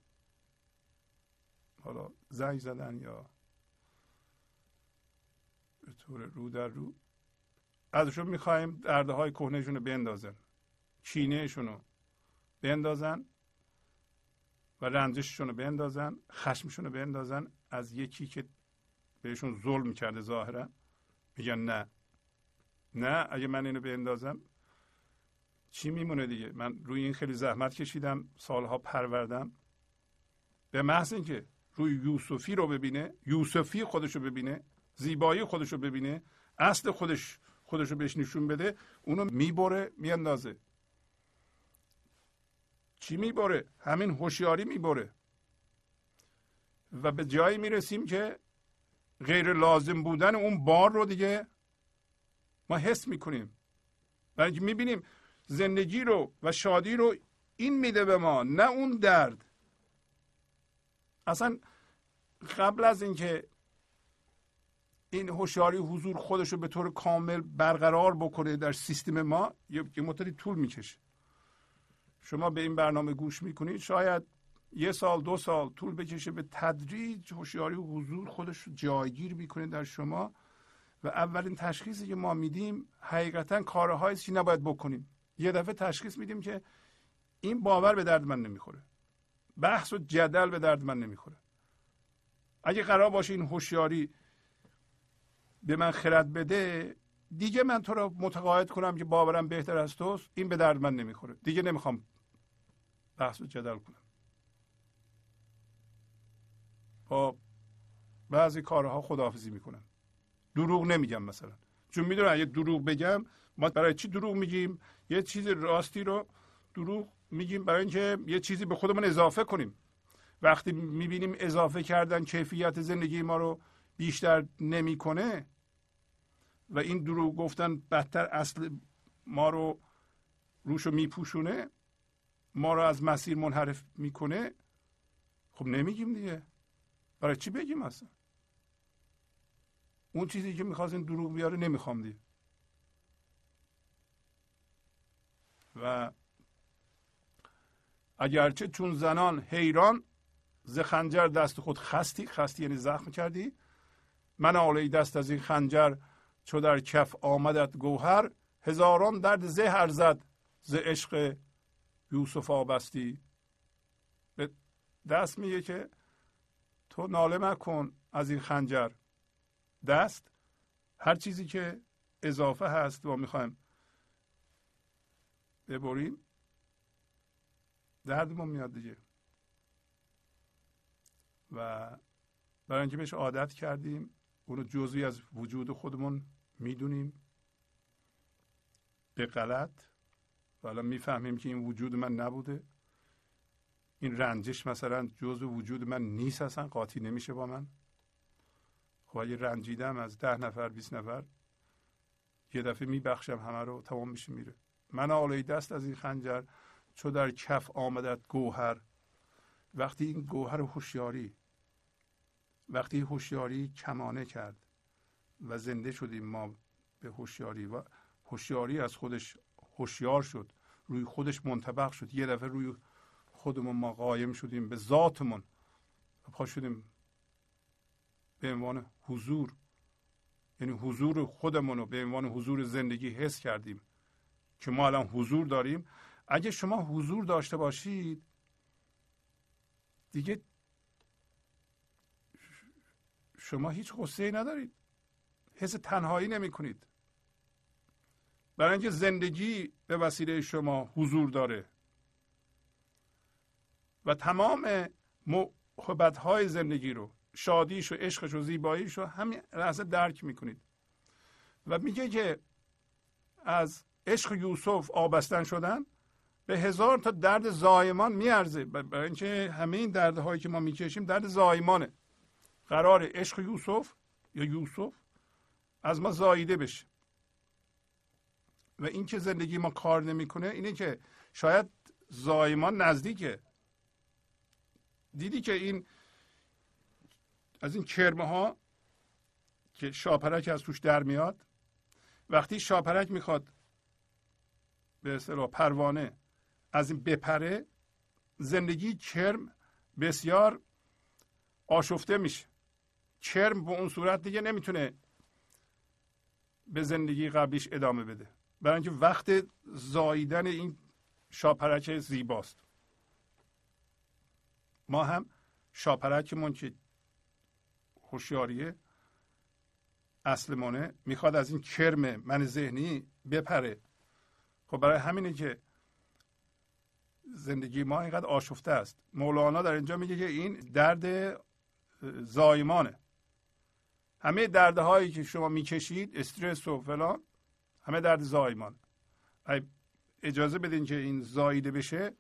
حالا زنگ زدن یا به طور رو در رو ازشون می‌خوایم درده های کهنهشون رو بندازن کینهشون رو بندازن و رنجششون رو بندازن خشمشون رو بندازن از یکی که بهشون ظلم کرده ظاهرا. میگن نه. نه اگه من اینو بندازم چی میمونه دیگه؟ من روی این خیلی زحمت کشیدم سالها پروردم. به محض اینکه روی یوسفی رو ببینه یوسفی خودش رو ببینه زیبایی خودش رو ببینه اصل خودش خودش رو بهش نشون بده اونو می‌بره میاندازه. چی می‌بره؟ همین هوشیاری می‌بره. و به جایی می‌رسیم که غیر لازم بودن اون بار رو دیگه ما حس می‌کنیم. و می‌بینیم زندگی رو و شادی رو این میده به ما نه اون درد. اصلا قبل از اینکه این هوشیاری حضور خودش رو به طور کامل برقرار بکنه در سیستم ما یه مدتی طول می‌کشه. شما به این برنامه گوش می‌کنید شاید یه سال دو سال طول بکشه به تدریج هوشیاری حضور خودش رو جایگیر می‌کنه در شما و اولین تشخیصی که ما میدیم حقیقتا کارهایی که نباید بکنیم. یه دفعه تشخیص میدیم که این باور به درد من نمی‌خوره. بحث و جدل به درد من نمی‌خوره. اگه قرار باشه این هوشیاری به من خرد بده دیگه من تو رو متقاعد کنم که باورم بهتر از توست. این به درد من نمی‌خوره. دیگه نمی‌خوام بحث و جدل کنم. با بعضی کارها خداحافظی می‌کنم دروغ نمیگم مثلا. چون می‌دونم اگه دروغ بگم ما برای چی دروغ میگیم؟ یه چیز راستی رو دروغ میگیم برای اینکه یه چیزی به خودمون اضافه کنیم. وقتی می‌بینیم اضافه کردن کیفیت زندگی ما رو بیشتر نمی‌کنه و این دروغ گفتن بدتر اصل ما رو روشو میپوشونه ما رو از مسیر منحرف می‌کنه خب نمیگیم دیگه. برای چی بگیم اصلا؟ اون چیزی که می‌خواست این دروغ بیاره نمی‌خوام دیگه. و اگرچه چون زنان حیران ز خنجر دست خود خستی خستی یعنی زخم کردی من آلی دست از این خنجر چو در کف آمدت گوهر هزاران درد زهر زد ز عشق یوسف آبستی. به دست میگه که تو ناله مکن از این خنجر. دست هر چیزی که اضافه هست و می‌خوایم. ببریم. دردمون میاد دیگه. و برای اینکه بهش عادت کردیم اونو جزوی از وجود خودمون می‌دونیم. به غلط. و الان می‌فهمیم که این وجود من نبوده. این رنجش مثلا جزء وجود من نیست اصلا قاطی نمیشه با من. خب اگه رنجیدم از ده نفر بیست نفر یه دفعه میبخشم همه رو تمام میشه میره. من آلای دست از این خنجر چو در کف آمدد گوهر. وقتی این گوهر هوشیاری وقتی هوشیاری کمانه کرد و زنده شدیم ما به هوشیاری و هوشیاری از خودش هوشیار شد روی خودش منطبق شد. یه دفعه روی خودمون ما قایم شدیم به ذاتمون. و پا شدیم به عنوان حضور. یعنی حضور خودمون رو به عنوان حضور زندگی حس کردیم که ما الان حضور داریم. اگه شما حضور داشته باشید دیگه شما هیچ غصه ندارید. حس تنهایی نمی کنید برای اینکه زندگی به وسیله شما حضور داره. و تمام محبت های زندگی رو شادیش و عشقش و زیباییش رو همین لحظه درک می‌کنید. و میگه که از عشق یوسف آبستن شدن به هزار تا درد زایمان میارزه. برای اینکه همه این دردهایی که ما می‌کشیم درد زایمانه. قرار عشق یوسف یا یوسف از ما زاییده بشه. و این که زندگی ما کار نمی‌کنه اینه که شاید زایمان نزدیکه. دیدی که این از این کرمه ها که شاپرک از توش در میاد وقتی شاپرک می‌خواد به اصطلاح پروانه از این بپره زندگی کرم بسیار آشفته میشه. کرم به اون صورت دیگه نمی‌تونه به زندگی قبلیش ادامه بده. برای اینکه وقت زاییدن این شاپرک زیباست. ما هم شاپرکمون که هوشیاریه اصلمونه می‌خواد از این کرم من ذهنی بپره. خب برای همینه که زندگی ما اینقدر آشفته است. مولانا در اینجا میگه که این درد زایمانه. همه دردهایی که شما می‌کشید استرس و فلان همه درد زایمان. اجازه بدین که این زاییده بشه.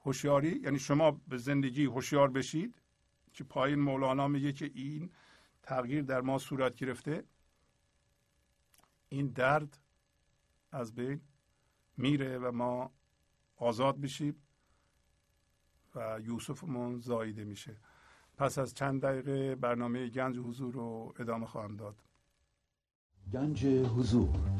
هوشیاری یعنی شما به زندگی هوشیار بشید که پایین مولانا میگه که این تغییر در ما صورت گرفته. این درد از بین میره و ما آزاد میشیم و یوسفمون زاییده میشه. پس از چند دقیقه برنامه گنج حضور رو ادامه خواهم داد. گنج حضور.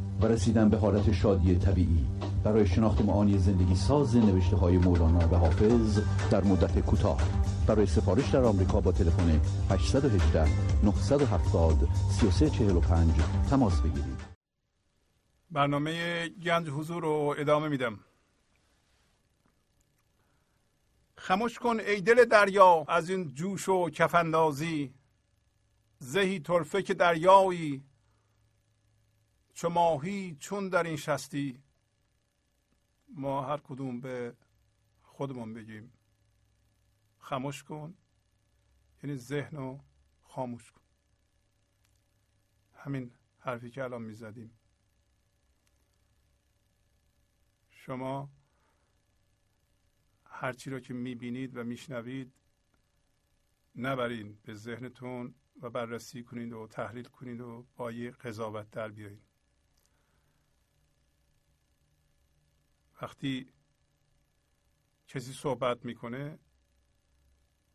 و رسیدن به حالت شادی طبیعی. برای شناخت معانی زندگی ساز نوشته های مولانا و حافظ در مدت کوتاه. برای سفارش در آمریکا با تلفن 818 970 3345 تماس بگیرید. برنامه گنج حضور رو ادامه میدم. خموش کن ای دل دریا از این جوش و کفندازی. زهی طرفه که دریایی چو ماهی چون در این شستی ما هر کدوم به خودمون بگیم. خاموش کن یعنی ذهن رو خاموش کن. همین حرفی که الان می‌زدیم. شما هرچی را که می‌بینید و میشنوید نبرین به ذهنتون و بررسی کنید و تحلیل کنید و با یه قضاوت در بیایید. وقتی کسی صحبت می‌کنه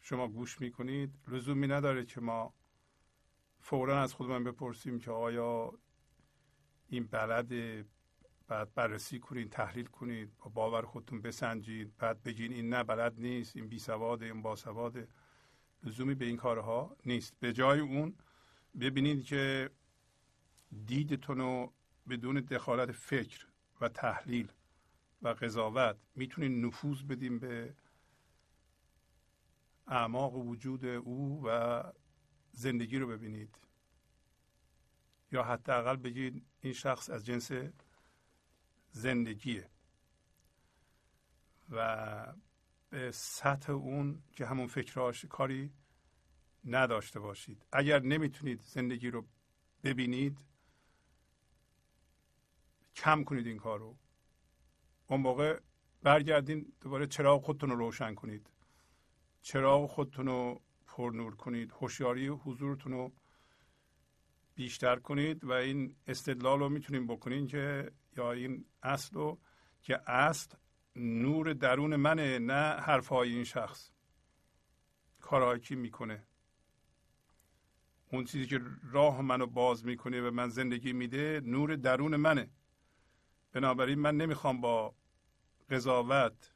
شما گوش می‌کنید لزومی نداره که ما فورا از خودمان بپرسیم که آیا این بلد بعد بررسی کنید تحلیل کنید با باور خودتون بسنجید بعد بگین این نه بلد نیست این بی سواد این باسواد لزومی به این کارها نیست. به جای اون ببینید که دیدتون رو بدون دخالت فکر و تحلیل و قضاوت. می‌تونید نفوذ بدیم به اعماق وجود او و زندگی رو ببینید. یا حداقل بگید این شخص از جنس زندگیه. و به سطح اون که همون فکرهاش کاری نداشته باشید. اگر نمی‌تونید زندگی رو ببینید کم کنید این کار رو. اون موقع برگردین دوباره چراغ خودتون رو روشن کنید. چراغ خودتون رو پرنور کنید. هوشیاری حضورتون رو بیشتر کنید و این استدلال رو می‌تونیم بکنین که یا این اصل رو که اصل نور درون منه نه حرفهای این شخص. کارهایی که می‌کنه. اون چیزی که راه منو باز می‌کنه و من زندگی میده نور درون منه. بنابراین من نمی‌خوام با قضاوت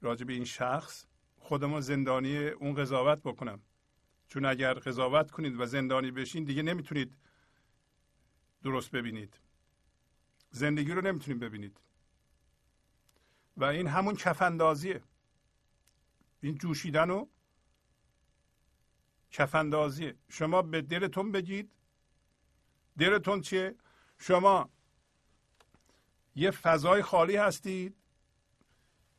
راجع به این شخص خودم زندانی اون قضاوت بکنم. چون اگر قضاوت کنید و زندانی بشین دیگه نمی‌تونید درست ببینید. زندگی رو نمی‌تونید ببینید. و این همون کفندازیه. این جوشیدن و کفندازیه. شما به دلتون بگید. دلتون چیه؟ شما یه فضای خالی هستید.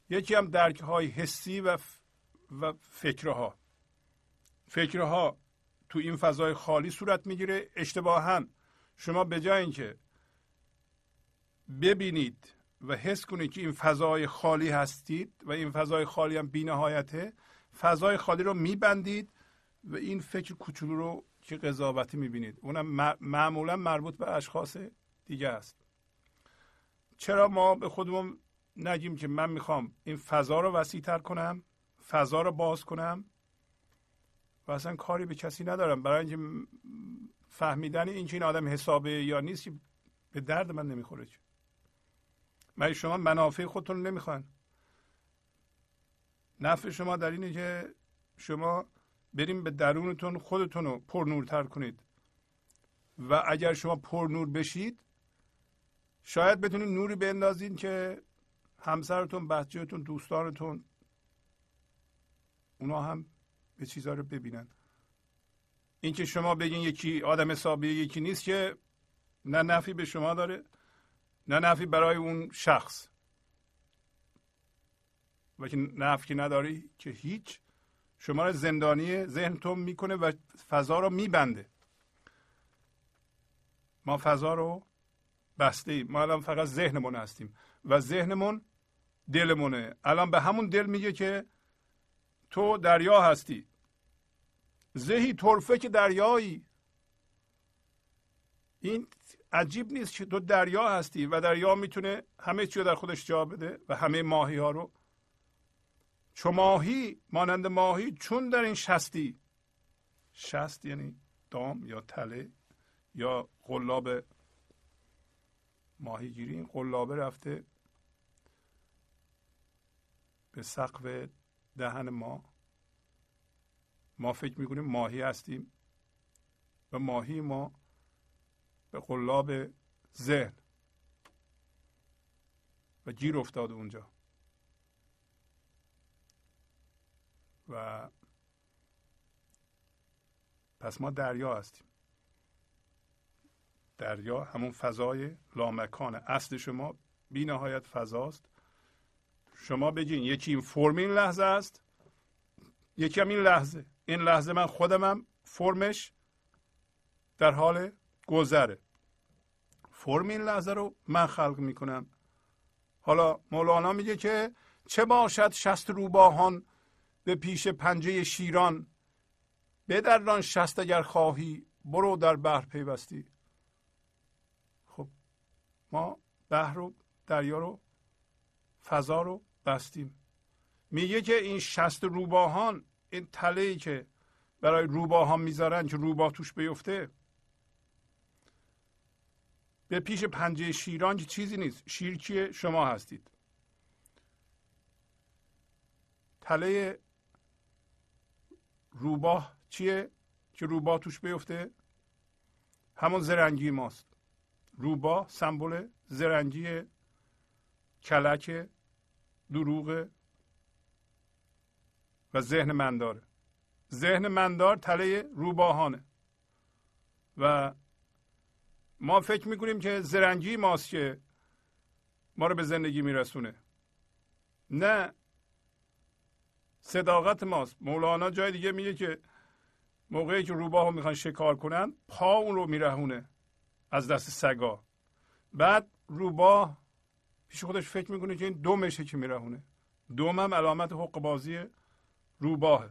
یکی هم درک های حسی و, و فکرها. فکرها تو این فضای خالی صورت می‌گیره. اشتباها. شما به جای اینکه ببینید و حس کنید که این فضای خالی هستید و این فضای خالی هم بینهایته فضای خالی رو میبندید و این فکر کوچولو رو که قضاوتی می‌بینید. اونم معمولا مربوط به اشخاص دیگه است. چرا ما به خودمون نگیم که من می‌خوام این فضا رو وسیع تر کنم فضا رو باز کنم و اصلا کاری به کسی ندارم؟ برای اینکه فهمیدن این که این آدم حسابه یا نیست که به درد من نمی‌خوره مگه شما منافع خودتون رو نمی‌خوان نفع شما در اینه که شما بریم به درونتون خودتون رو پرنورتر کنید. و اگر شما پرنور بشید شاید بتونید نوری بندازین که همسرتون بچهتون دوستانتون اونا هم به چیزها رو ببینن. اینکه شما بگین یکی آدم حسابی یکی نیست که نه نفی به شما داره نه نفی برای اون شخص. و که نفی نداری که هیچ. شما رو زندانی ذهنتون می‌کنه و فضا رو میبنده. ما فضا رو بسته ایم. ما الان فقط ذهنمون هستیم و ذهنمون دلمونه. الان به همون دل میگه که تو دریا هستی. زهی طرفه که دریایی. این عجیب نیست که تو دریا هستی و دریا می‌تونه همه چی رو در خودش جا بده و همه ماهی ها رو. چو ماهی مانند ماهی چون در این شستی. شست یعنی دام یا تله یا قلاب ماهیگیری این قلابه رفته به سقف دهن ما. ما فکر می‌کنیم ماهی هستیم و ماهی ما به قلاب ذهن و گیر افتاده اونجا. و پس ما دریا هستیم. دریا همون فضای لامکان. اصل شما بی نهایت فضاست. شما بگین یکی این فرم این لحظه است یکی هم این لحظه. این لحظه من خودمم فرمش در حال گذره. فرم این لحظه رو من خلق می‌کنم. حالا مولانا میگه که چه باشد شست روباهان به پیش پنجه شیران؟ بدران شست اگر خواهی برو در بحر پیوستی. ما بحر رو دریا رو فضا رو بستیم. میگه که این شست روباهان این تله ای که برای روباهان می‌ذارن که روباه توش بیفته به پیش پنجه شیران که چیزی نیست. شیر شما هستید. تله روباه چیه که روباه توش بیفته؟ همون زرنگی ماست. روباه سمبل زرنگی کلک دروغ و ذهن منداره ذهن مندار تله روباهانه. و ما فکر می‌کنیم که زرنگی ماست که ما رو به زندگی میرسونه. نه صداقت ماست. مولانا جای دیگه میگه که موقعی که روباه رو می‌خوان شکار کنن پا اون رو میرهونه. از دست سگا. بعد روباه پیش خودش فکر می‌کنه که این دومشه که میرهونه. دوم هم علامت حق بازی روباهه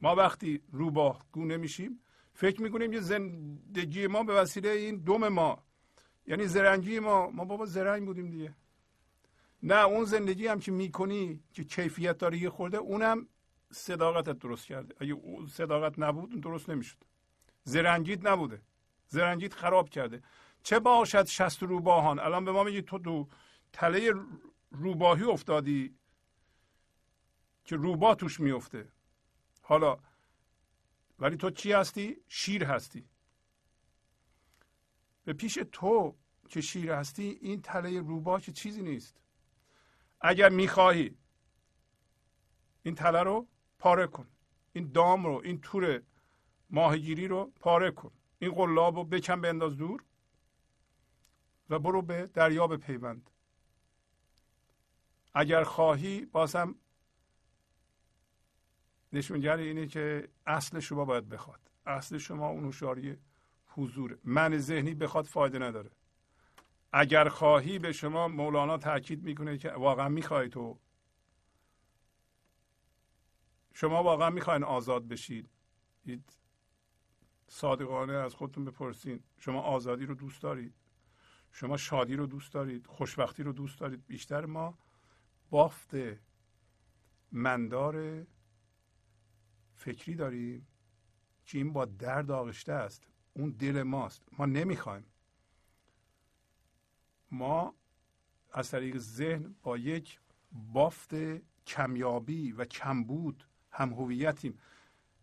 ما وقتی روباه گونه میشیم فکر می‌کنیم که زندگی ما به وسیله این دوم ما. یعنی زرنگی ما. ما بابا زرنگ بودیم دیگه. نه اون زندگی هم که می‌کنی که کیفیت داره یه خورده اونم صداقتت درست کرده. اگه صداقت نبود درست نمی‌شد. زرنگیت نبوده. زرنگیت خراب کرده. چه باشد شست روباهان؟ الان به ما میگی تو تو تله روباهی افتادی که روبا توش میفته. حالا ولی تو چی هستی؟ شیر هستی. به پیش تو که شیر هستی این تله روبا که چیزی نیست. اگر می‌خواهی این تله رو پاره کن. این دام رو این تور ماهگیری رو پاره کن. این قلاب رو بکن بنداز دور و برو به دریا پیوند اگر خواهی بازم نشونگر اینه که اصل شما باید بخواد. اصل شما اون هوشیاری حضور من ذهنی بخواد فایده نداره. اگر خواهی به شما مولانا تاکید می‌کنه که واقعا می‌خواهی تو شما واقعا می‌خواین آزاد بشید صادقانه از خودتون بپرسین. شما آزادی رو دوست دارید. شما شادی رو دوست دارید. خوشبختی رو دوست دارید. بیشتر ما بافت مندار فکری داریم که این با درد آغشته است. اون دل ماست. ما نمی‌خوایم. ما از طریق ذهن با یک بافت کمیابی و کمبود هم هویتیم.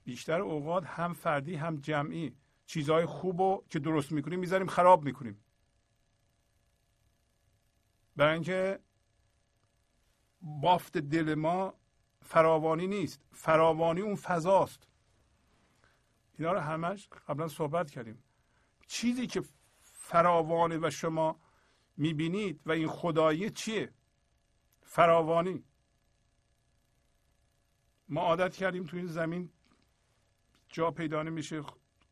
بیشتر اوقات هم فردی هم جمعی. چیزهای خوب رو که درست می‌کنیم می‌ذاریم خراب می‌کنیم. برای اینکه بافت دل ما فراوانی نیست. فراوانی اون فضاست. اینا رو همش قبلا صحبت کردیم. چیزی که فراوانه و شما می‌بینید و این خدایی چیه؟ فراوانی. ما عادت کردیم تو این زمین جا پیدا نمیشه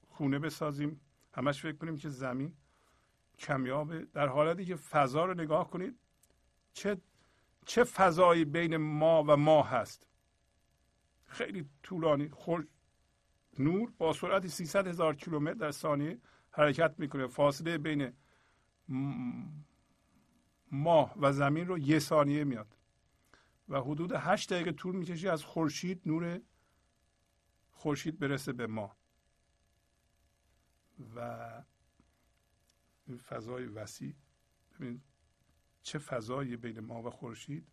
خونه بسازیم. همش فکر کنیم که زمین کمیابه. در حالتی که فضا رو نگاه کنید چه چه فضایی بین ما و ما هست. خیلی طولانی. خور نور با سرعت 300 هزار کیلومتر در ثانیه حرکت می‌کنه. فاصله بین ماه و زمین رو یه ثانیه میاد. و حدود هشت دقیقه طول می‌کشه از خورشید نور خورشید برسه به ما. و این فضای وسیع ببینید چه فضایی بین ما و خورشید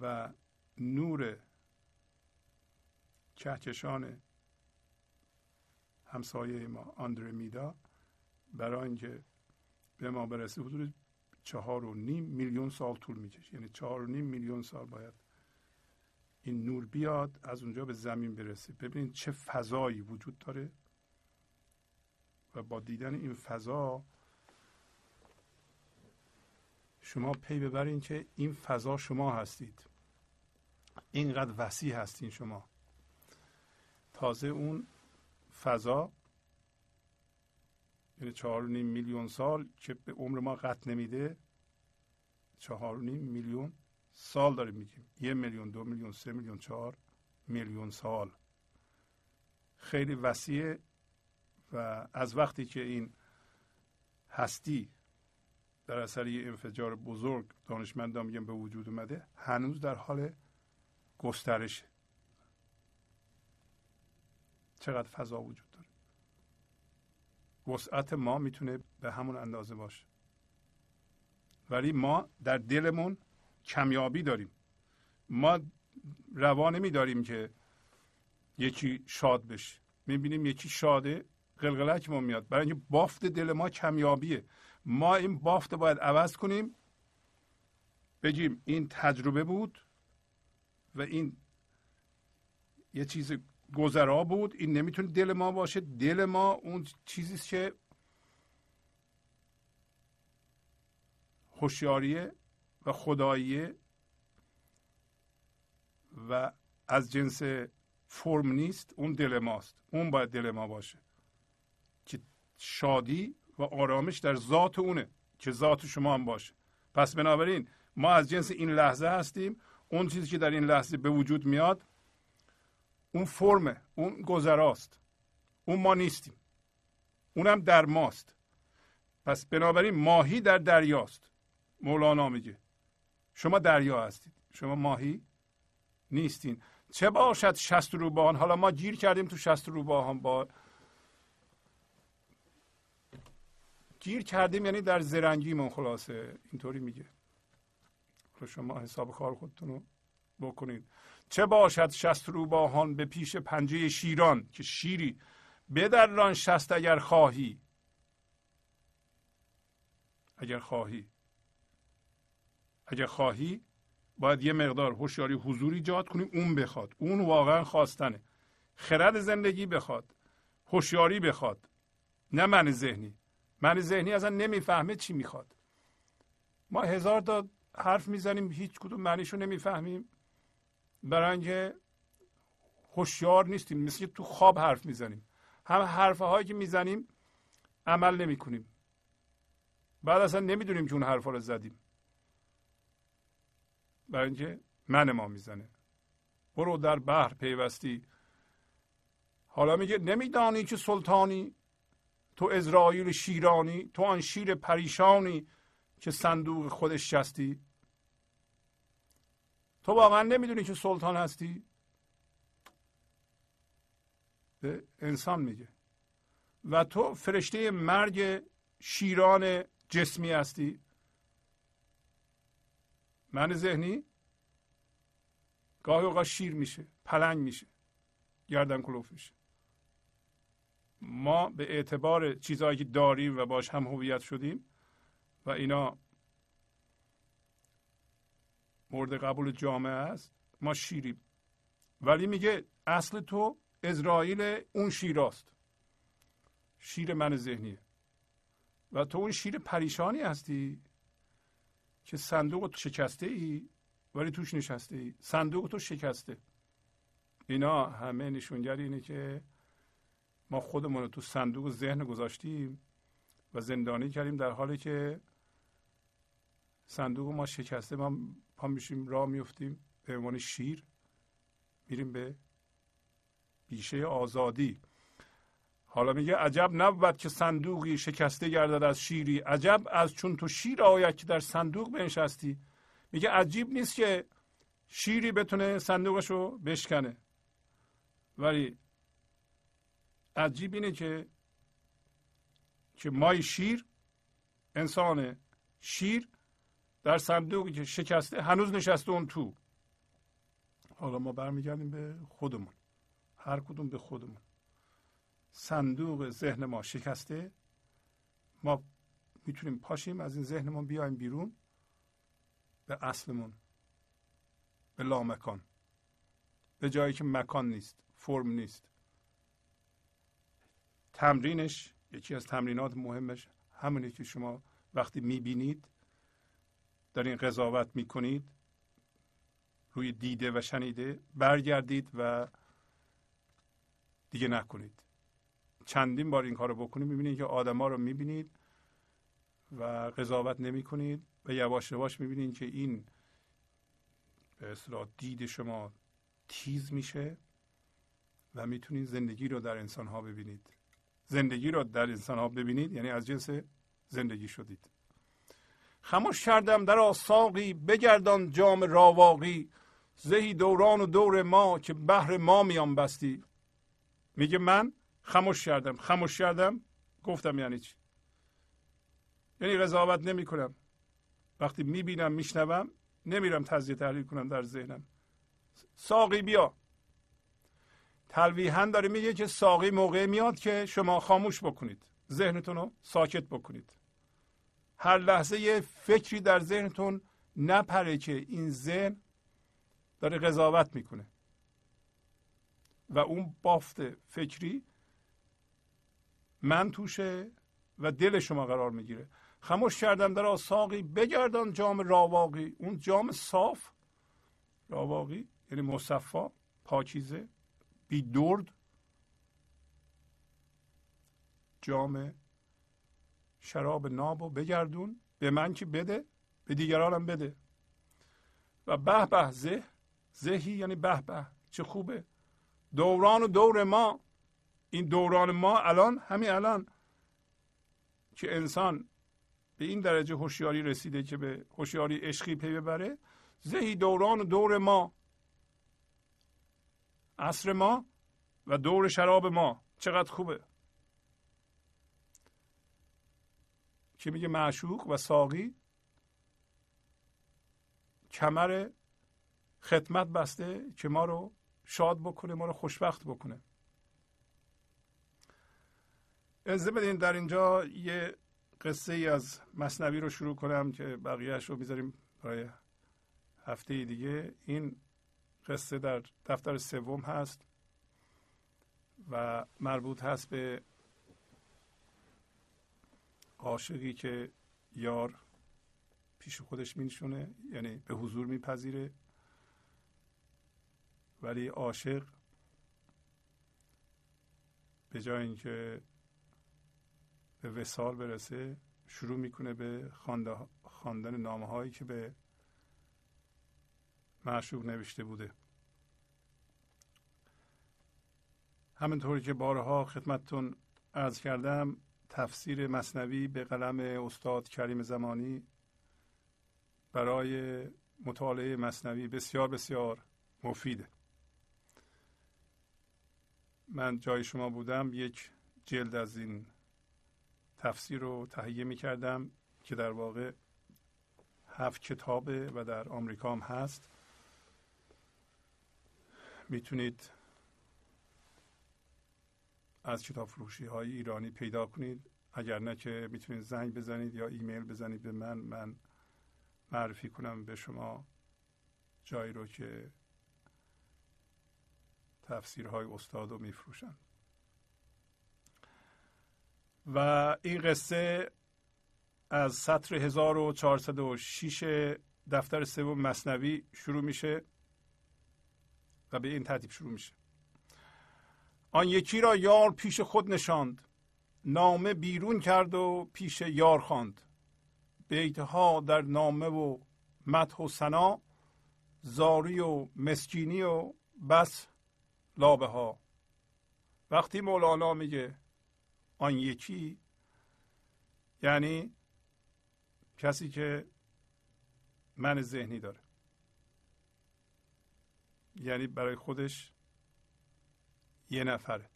و نور کهکشان همسایه ما آندرمیدا برای اینکه به ما برسه حدود چهار و نیم میلیون سال طول می‌کشه. یعنی چهار و نیم میلیون سال باید این نور بیاد از اونجا به زمین برسه. ببینید چه فضایی وجود داره و با دیدن این فضا شما پی ببرین که این فضا شما هستید. اینقدر وسیع هستین شما. تازه اون فضا یعنی چهار میلیون سال که به عمر ما قط نمیده چهار میلیون سال داریم میگیم. یه میلیون دو میلیون سه میلیون چهار میلیون سال. خیلی وسیع و از وقتی که این هستی در اثر یه انفجار بزرگ دانشمندان میگن به وجود اومده هنوز در حال گسترشه. چقدر فضا وجود داره. وسعت ما می‌تونه به همون اندازه باشه. ولی ما در دلمون کمیابی داریم. ما روا نمیداریم که یکی شاد بشه. می‌بینیم یکی شاده قلقلک ما میاد. برای اینکه بافت دل ما کمیابیه. ما این بافت باید عوض کنیم بگیم این تجربه بود و این یه چیز گذرا بود. این نمی‌تونه دل ما باشه. دل ما اون چیزی که هوشیاریه. و خداییه و از جنس فرم نیست اون دل ماست. اون باید دل ما باشه. که شادی و آرامش در ذات اونه که ذات شما هم باشه. پس بنابراین ما از جنس این لحظه هستیم. اون چیزی که در این لحظه به وجود میاد اون فرمه اون گذراست. اون ما نیستیم. اونم در ماست. پس بنابراین ماهی در دریاست. مولانا میگه. شما دریا هستید. شما ماهی نیستین. چه باشد شست روباهان حالا ما گیر کردیم تو شست روباهان با گیر کردیم یعنی در زرنگیمون خلاصه. اینطوری میگه. شما حساب کار خودتون رو بکنید. چه باشد شست روباهان به پیش پنجه شیران که شیری بدران شست اگر خواهی. اگر خواهی. اگر خواهی باید یه مقدار هوشیاری حضور ایجاد کنیم اون بخواد. اون واقعا خواستنه. خرد زندگی بخواد. هوشیاری بخواد. نه من ذهنی. من ذهنی اصلا نمی‌فهمه چی می‌خواد. ما هزار تا حرف می‌زنیم هیچ کدوم معنیشو نمی‌فهمیم. برای اینکه هوشیار نیستیم مثل تو خواب حرف می‌زنیم. هم حرف هایی که می‌زنیم عمل نمی کنیم بعد اصلا نمی‌دونیم که اون حرف رو زدیم. برای اینکه من ما می‌زنه. برو در بحر پیوستی. حالا میگه نمیدانی که سلطانی تو اسرائیل شیرانی تو آن شیر پریشانی که صندوق خودش شستی تو واقعا نمی‌دونی که سلطان هستی؟ به انسان میگه. و تو فرشته مرگ شیران جسمی هستی. من ذهنی گاهی اوقات شیر میشه پلنگ میشه گردن کلوف میشه. ما به اعتبار چیزهایی که داریم و باش هم هویت شدیم و اینا مورد قبول جامعه است ما شیریم. ولی میگه اصل تو اسرائیل اون شیراست. شیر من ذهنیه. و تو اون شیر پریشانی هستی؟ که صندوق تو شکسته ای ولی توش نشسته ای صندوق تو شکسته. اینا همه نشونگر اینه که ما خودمون رو تو صندوق ذهن گذاشتیم و زندانی کردیم در حالی که صندوق ما شکسته ما پا میشیم راه میفتیم به عنوان شیر میریم به بیشه آزادی. حالا میگه عجب نبود که صندوقی شکسته گردد از شیری. عجب از چون تو شیر آید که در صندوق بنشستی. میگه عجیب نیست که شیری بتونه صندوقش رو بشکنه. ولی عجیب اینه که که مای شیر انسان شیر در صندوقی که شکسته هنوز نشسته اون تو. حالا ما برمیگردیم به خودمون. هر کدوم به خودمون. صندوق ذهن ما شکسته. ما می‌تونیم پاشیم از این ذهنمون بیایم بیرون به اصلمون به لامکان به جایی که مکان نیست فرم نیست. تمرینش یکی از تمرینات مهمش همونی که شما وقتی می‌بینید دارین قضاوت می‌کنید روی دیده و شنیده برگردید و دیگه نکنید. چندین بار این کار رو بکنید می‌بینید که آدما رو می‌بینید و قضاوت نمی کنید و یواش یواش می‌بینید که این به اصطلاح دید شما تیز میشه و می‌تونید زندگی رو در انسان ها ببینید. زندگی رو در انسان ها ببینید یعنی از جنس زندگی شدید. خموش کردم در آساقی بگردان جام راواقی. زهی دوران و دور ما که بهر ما میان بستی. میگه من خموش کردم خموش کردم. گفتم یعنی چی؟ یعنی قضاوت نمی کنم وقتی می‌بینم میشنوم نمیرم تجزیه تحلیل کنم در ذهنم. ساقی بیا. تلویحا داره میگه که ساقی موقع میاد که شما خاموش بکنید. ذهنتون رو ساکت بکنید. هر لحظه یه فکری در ذهنتون نپره که این ذهن داره قضاوت می‌کنه. و اون بافت فکری من توشه و دل شما قرار می‌گیره. خموش کردم در آساقی بگردان جام راواقی. اون جام صاف. راواقی یعنی مصفا پاکیزه بی درد جام شراب ناب و بگردون. به من که بده به دیگرانم بده. و به به زه زهی یعنی به به. چه خوبه. دوران و دور ما. این دوران ما الان همین الان که انسان به این درجه هوشیاری رسیده که به هوشیاری عشقی پی ببره زهی دوران و دور ما عصر ما و دور شراب ما چقدر خوبه؟ که میگه معشوق و ساقی کمر خدمت بسته که ما رو شاد بکنه ما رو خوشبخت بکنه. اجازه بدین در اینجا یه قصه ای از مصنوی رو شروع کنم که بقیهش رو می‌ذاریم برای هفته دیگه. این قصه در دفتر سوم هست و مربوط هست به عاشقی که یار پیش خودش مینشونه یعنی به حضور میپذیره ولی عاشق به جای اینکه به وسال برسه شروع می‌کنه به خواندن نامه هایی که به معشوق نوشته بوده. همینطوری که بارها خدمتتون ارز کردم تفسیر مصنوی به قلم استاد کریم زمانی برای مطالعه مصنوی بسیار بسیار مفیده. من جای شما بودم یک جلد از این تفسیر رو تهیه می کردم که در واقع هفت کتابه و در آمریکا هم هست. می‌تونید از کتاب فروشی های ایرانی پیدا کنید. اگر نه که می‌تونید زنگ بزنید یا ایمیل بزنید به من. من معرفی کنم به شما جایی رو که تفسیرهای استاد رو میفروشن. و این قصه از سطر 1406 دفتر سوم مصنوی شروع میشه و به این ترتیب شروع میشه. آن یکی را یار پیش خود نشاند نامه بیرون کرد و پیش یار خواند. بیتها در نامه و مدح و سنا زاری و مسکینی و بس لابه ها وقتی مولانا میگه آن یکی. یعنی کسی که من ذهنی داره. یعنی برای خودش یه نفره.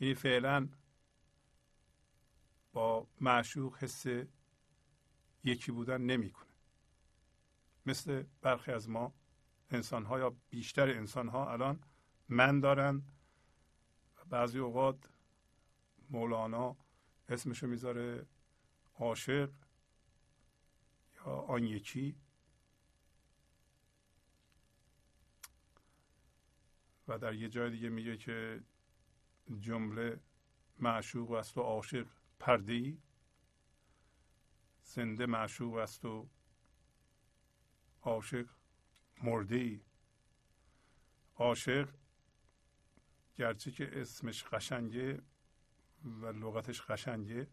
یعنی فعلا با معشوق حس یکی بودن نمی‌کنه. مثل برخی از ما انسان ها یا بیشتر انسان ها الان من دارن و بعضی اوقات مولانا اسمشو می‌ذاره عاشق یا آن یکی. و در یه جای دیگه میگه که جمله معشوق است و عاشق پردی زنده معشوق است و عاشق مرده عاشق گرچه که اسمش قشنگه و لغتش قشنگه.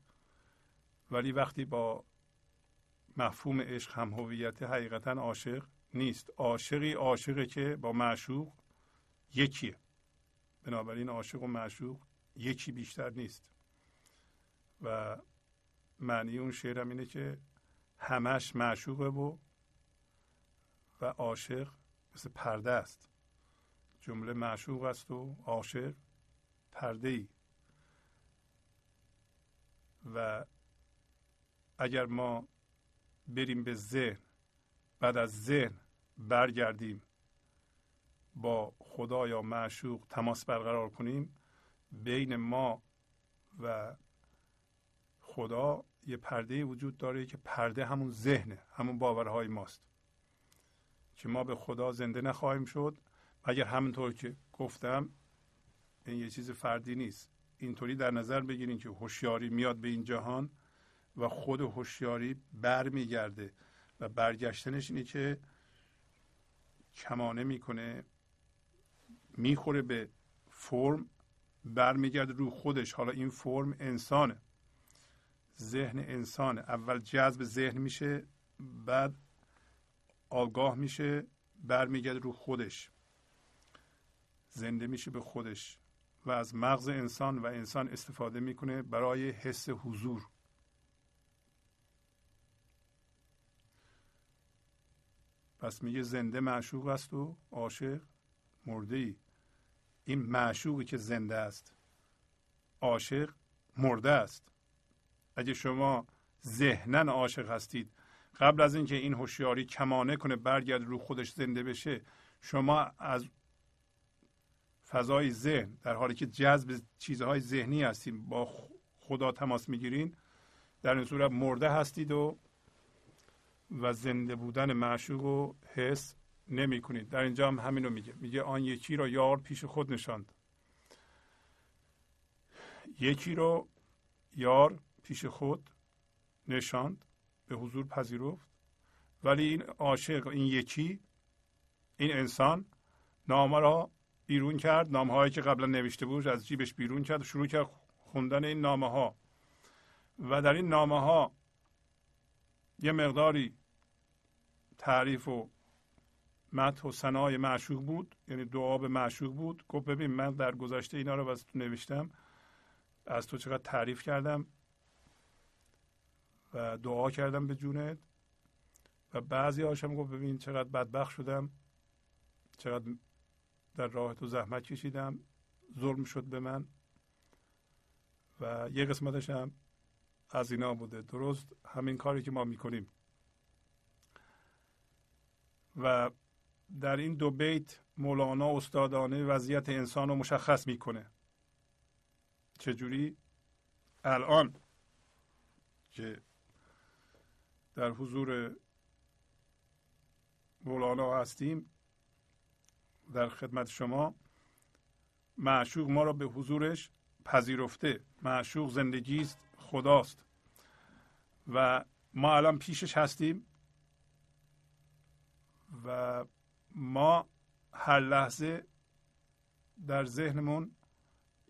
ولی وقتی با مفهوم عشق هم هویت حقیقتا عاشق نیست. عاشقی عاشقه که با معشوق یکیه. بنابراین عاشق و معشوق یکی بیشتر نیست. و معنی اون شعرم اینه که همش معشوقه و و عاشق مثل پرده است. جمله معشوق است و عاشق پرده ای و اگر ما بریم به ذهن بعد از ذهن برگردیم با خدا یا معشوق تماس برقرار کنیم بین ما و خدا یه پرده وجود داره که پرده همون ذهنه همون باورهای ماست که ما به خدا زنده نخواهیم شد. اگر همونطور که گفتم این یه چیز فردی نیست. اینطوری در نظر بگیریم که هوشیاری میاد به این جهان و خود هوشیاری برمیگرده و برگشتنش اینه که کمانه می‌کنه می‌خوره به فرم برمیگرده رو خودش. حالا این فرم انسانه. ذهن انسانه. اول جذب ذهن میشه بعد آگاه میشه برمیگرده رو خودش. زنده میشه به خودش. و از مغز انسان و انسان استفاده می‌کنه برای حس حضور. پس میگه زنده معشوق است و عاشق مرده ای این معشوقی که زنده است عاشق مرده است. اگه شما ذهنا عاشق هستید قبل از اینکه این هوشیاری کمانه کنه برگرد رو خودش زنده بشه شما از فضای ذهن در حالی که جذب چیزهای ذهنی هستیم با خدا تماس می‌گیرین در این صورت مرده هستید و و زنده بودن معشوق رو حس نمی کنید در اینجا هم همین رو میگه. میگه آن یکی را یار پیش خود نشاند. یکی رو یار پیش خود نشاند به حضور پذیرفت. ولی این عاشق این یکی این انسان نامه را بیرون کرد. نامه هایی که قبلا نوشته بود از جیبش بیرون کرد و شروع کرد خوندن این نامه ها و در این نامه ها یه مقداری تعریف و مدح و ثنای معشوق بود. یعنی دعا به معشوق بود. گفت ببین من در گذشته اینا رو واسه تو نوشتم. از تو چقدر تعریف کردم و دعا کردم به جونت. و بعضی هاشم گفت ببین چقدر بدبخت شدم. چقدر در راه تو زحمت کشیدم. ظلم شد به من. و یه قسمتش هم از اینا بوده. درست همین کاری که ما می‌کنیم. و در این دو بیت مولانا استادانه وضعیت انسان رو مشخص می‌کنه. چجوری الان که در حضور مولانا هستیم در خدمت شما. معشوق ما را به حضورش پذیرفته. معشوق زندگی است خداست. و ما الان پیشش هستیم. و ما هر لحظه در ذهنمون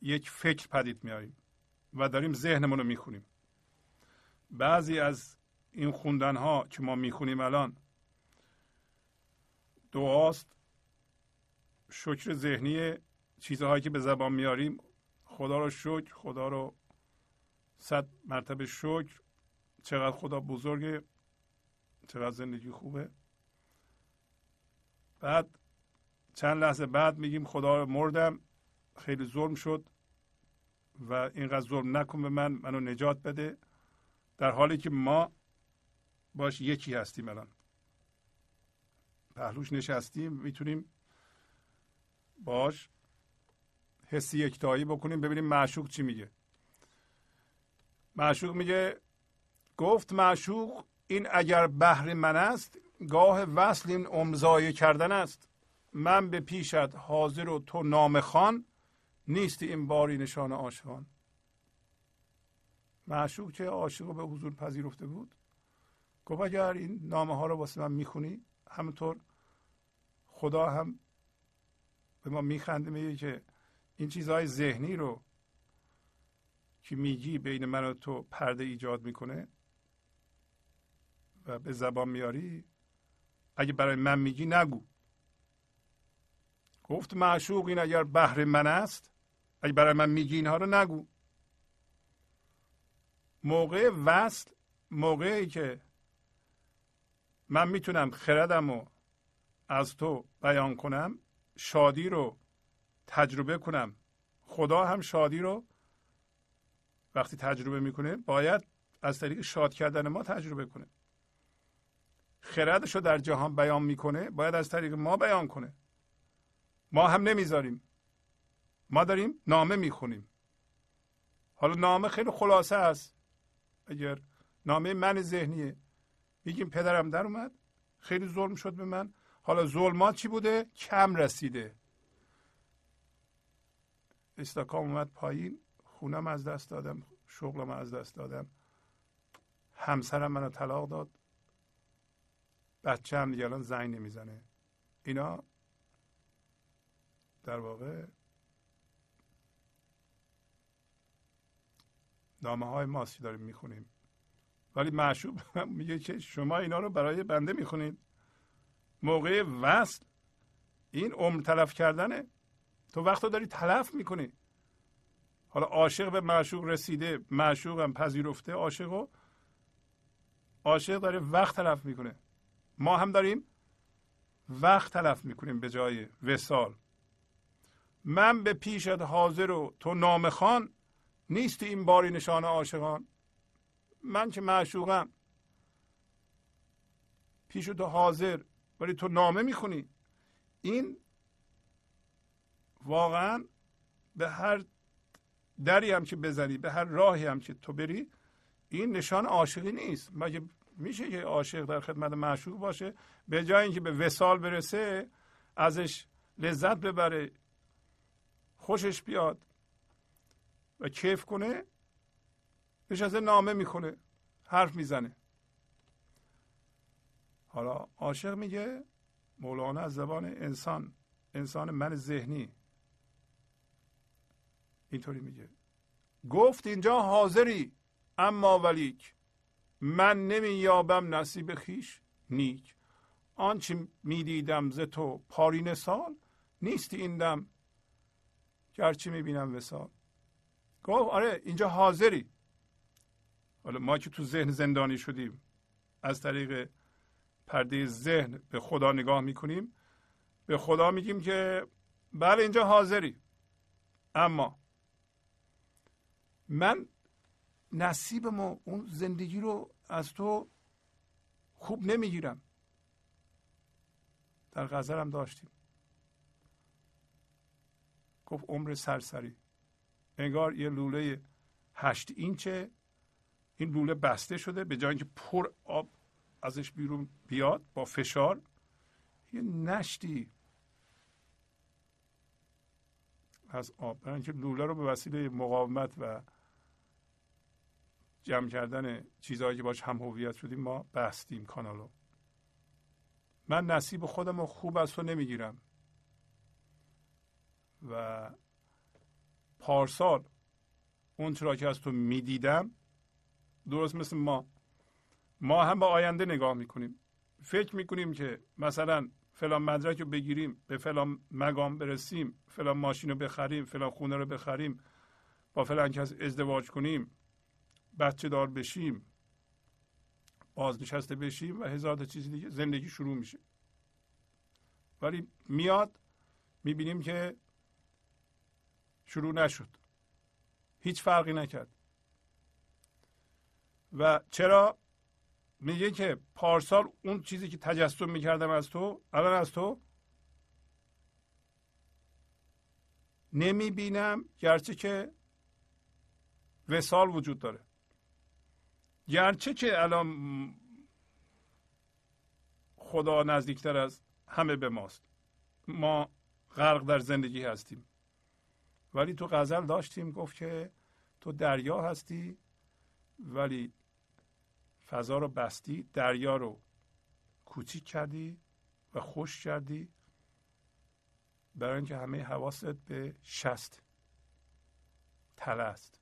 یک فکر پدید میاریم و داریم ذهنمون رو می‌خونیم. بعضی از این خوندن ها که ما می‌خونیم الان دعاست. شکر ذهنی چیزهایی که به زبان میاریم خدا رو شکر خدا رو صد مرتبه شکر. چقدر خدا بزرگه چقدر زندگی خوبه. بعد چند لحظه بعد میگیم خدا رو مردم. خیلی ظلم شد و اینقدر ظلم نکن به من منو نجات بده. در حالی که ما باش یکی هستیم الان. پهلوش نشستیم می‌تونیم باش. حسی یکتایی بکنیم ببینیم معشوق چی میگه. معشوق میگه گفت معشوق این اگر بحر من است گاه وصل این امضای کردن است. من به پیشت حاضر و تو نام خان نیستی این باری نشان عاشقان. معشوق که عاشق به حضور پذیرفته بود گفت اگر این نامه ها رو واسه من می‌خونی همونطور خدا هم به ما میخنده میگه که این چیزهای ذهنی رو که میگی بین من و تو پرده ایجاد می‌کنه و به زبان میاری اگه برای من میگی نگو. گفت معشوق این اگر بهر من است اگه برای من میگی اینها رو نگو. موقع وصل موقعی که من می‌تونم خردم و از تو بیان کنم شادی رو تجربه کنم. خدا هم شادی رو وقتی تجربه می‌کنه باید از طریق شاد کردن ما تجربه کنه. خردش رو در جهان بیان می‌کنه باید از طریق ما بیان کنه. ما هم نمی‌ذاریم. ما داریم نامه می‌خونیم. حالا نامه خیلی خلاصه است. اگر نامه من ذهنیه. میگیم پدرم در اومد خیلی ظلم شد به من. حالا ظلمات چی بوده؟ کم رسیده. استکام اومد پایین. خونم از دست دادم. شغلم از دست دادم. همسرم منو طلاق داد. بچه هم دیگه الان زنگ نمی‌زنه. اینا در واقع نامه های ماست داریم می‌خونیم. ولی معشوب [laughs] میگه که شما اینا رو برای بنده می‌خونید. موقع وصل. این عمر تلف کردنه. تو وقت داری تلف می‌کنی. حالا عاشق به معشوق رسیده معشوق هم پذیرفته عاشق عاشق داره وقت تلف می‌کنه. ما هم داریم وقت تلف می‌کنیم به جای وسال من به پیشت حاضر و تو نام خان نیست این باری نشان عاشقان. من که معشوقم. پیش تو حاضر. ولی تو نامه می‌خونی. این واقعا به هر دری هم که بزنی به هر راهی هم که تو بری این نشان عاشقی نیست. مگه میشه که عاشق در خدمت معشوق باشه؟ به جای اینکه به وسال برسه ازش لذت ببره خوشش بیاد و کیف کنه نشسته نامه می‌کنه حرف می‌زنه. حالا عاشق میگه مولانا از زبان انسان انسان من ذهنی. اینطوری میگه. گفت اینجا حاضری اما ولیک من نمییابم نصیب خیش نیک. آنچه می‌دیدم ز تو پارین سال نیست این دم گرچه می‌بینم وسال گفت آره اینجا حاضری. حالا ما که تو ذهن زندانی شدیم از طریق پرده ذهن به خدا نگاه می‌کنیم. به خدا میگیم که بله اینجا حاضری اما من نصیب ما اون زندگی رو از تو خوب نمی‌گیرم. در غزل داشتیم. گفت عمر سرسری. انگار یه لوله هشت اینچه. این لوله بسته شده به جای اینکه پر آب ازش بیرون بیاد با فشار یه نشتی از آب. برای اینکه لوله رو به وسیله مقاومت و جمع کردن چیزهایی که باش هم هویت شدیم ما بستیم کانالو. من نصیب خودم رو خوب از تو نمی‌گیرم. و پارسال اون چرا که از تو می‌دیدم درست مثل ما ما هم به آینده نگاه می‌کنیم. فکر می‌کنیم که مثلا فلان مدرک رو بگیریم به فلان مقام برسیم فلان ماشین رو بخریم فلان خونه رو بخریم با فلان کس ازدواج کنیم بچه دار بشیم بازنشسته بشیم و هزار تا چیز دیگه زندگی شروع میشه. ولی میاد می‌بینیم که شروع نشد. هیچ فرقی نکرد. و چرا؟ میگه که پارسال اون چیزی که تجسم می‌کردم از تو الان از تو نمی‌بینم گرچه که وسال وجود داره. گرچه که الان خدا نزدیکتر از همه به ماست. ما غرق در زندگی هستیم. ولی تو غزل داشتیم گفت که تو دریا هستی ولی فضا رو بستی دریا رو کوچیک کردی و خوش کردی. برای اینکه همه حواست به شست تله است.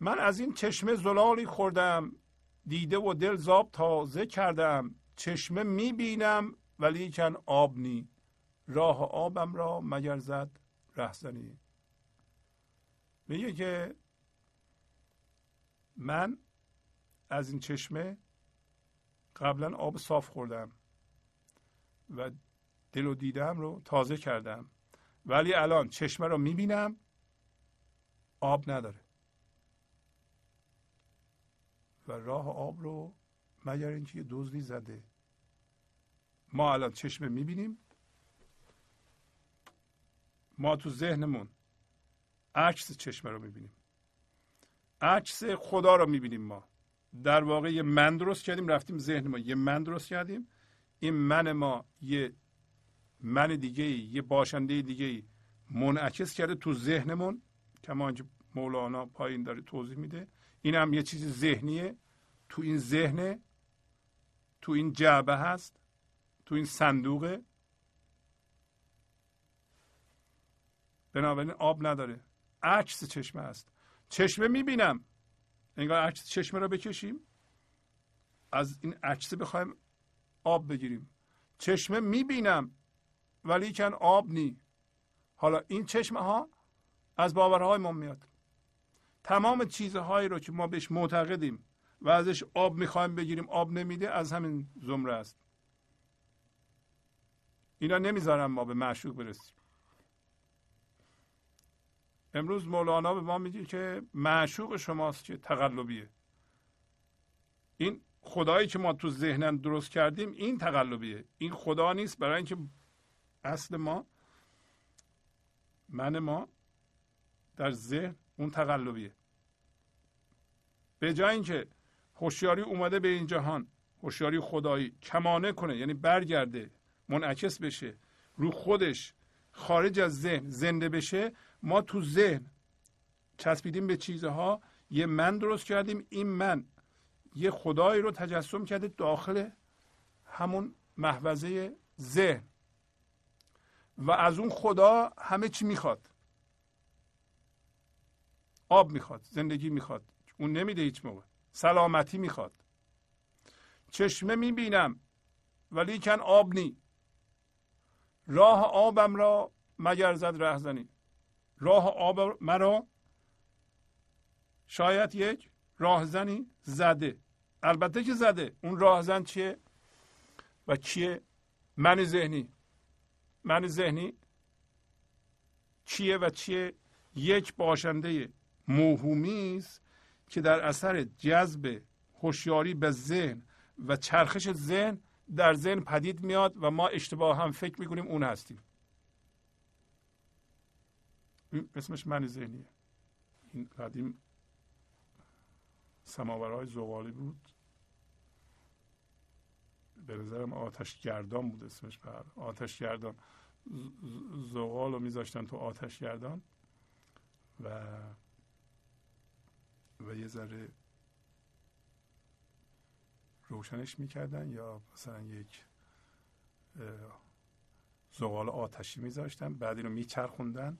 من از این چشمه زلالی خوردم. دیده و دل زاب تازه کردم. چشمه می‌بینم ولی کن آب نی. راه آبم را مگر زد رهزنی. میگه که من از این چشمه قبلا آب صاف خوردم و دل و دیدم رو تازه کردم. ولی الان چشمه رو می‌بینم آب نداره. و راه آب رو مگر اینکه یه دزدی زده. ما الان چشمه می‌بینیم. ما تو ذهنمون عکس چشمه رو می‌بینیم. عکس خدا رو می‌بینیم ما. در واقع یه من درست کردیم رفتیم ذهن ما یه من درست کردیم. این من ما یه من دیگه یه باشنده دیگه منعکس کرده تو ذهنمون. کما مولانا پایین داره توضیح میده. این هم یه چیز ذهنیه. تو این ذهن تو این جعبه هست تو این صندوقه. بنابراین آب نداره. عکس چشمه است. چشمه می‌بینم. انگار عکس چشمه رو بکشیم. از این عکس بخوایم آب بگیریم. چشمه می‌بینم ولی کن آب نی. حالا این چشمه ها از باورهای ما میاد. تمام چیزهایی رو که ما بهش معتقدیم و ازش آب می‌خوایم بگیریم آب نمیده از همین زمره است. اینا نمی‌ذارن ما به معشوق برسیم. امروز مولانا به ما میگه که معشوق شماست که تقلبیه. این خدایی که ما تو ذهنم درست کردیم این تقلبیه. این خدا نیست. برای اینکه اصل ما من ما در ذهن اون تقلبیه. به جای اینکه هوشیاری اومده به این جهان هوشیاری خدایی کمانه کنه یعنی برگرده منعکس بشه رو خودش خارج از ذهن زنده بشه ما تو ذهن چسبیدیم به چیزها یه من درست کردیم این من یه خدایی رو تجسم کرده داخل همون محوزه ذهن. و از اون خدا همه چی می‌خواد. آب می‌خواد زندگی می‌خواد اون نمیده هیچ موقع. سلامتی می‌خواد. چشمه می‌بینم ولی کن آب نی. راه آبم را مگر زد رهزنی؟ راه آب مرا. شاید یک راهزنی زده. البته که زده. اون راهزن چیه و چیه من ذهنی. من ذهنی چیه و چیه؟ یک باشنده موهومی است که در اثر جذب هوشیاری به ذهن و چرخش ذهن در ذهن پدید میاد و ما اشتباه هم فکر می‌کنیم اون هستیم. اسمش من ذهنیه. این قدیم سماورهای زغالی بود. به نظرم آتش گردان بود اسمش بر آتش گردان زغال رو میذاشتن تو آتش گردان و و یه ذره روشنش می‌کردن یا مثلا یک زغال آتشی میذاشتن. بعد اینو میچرخوندن.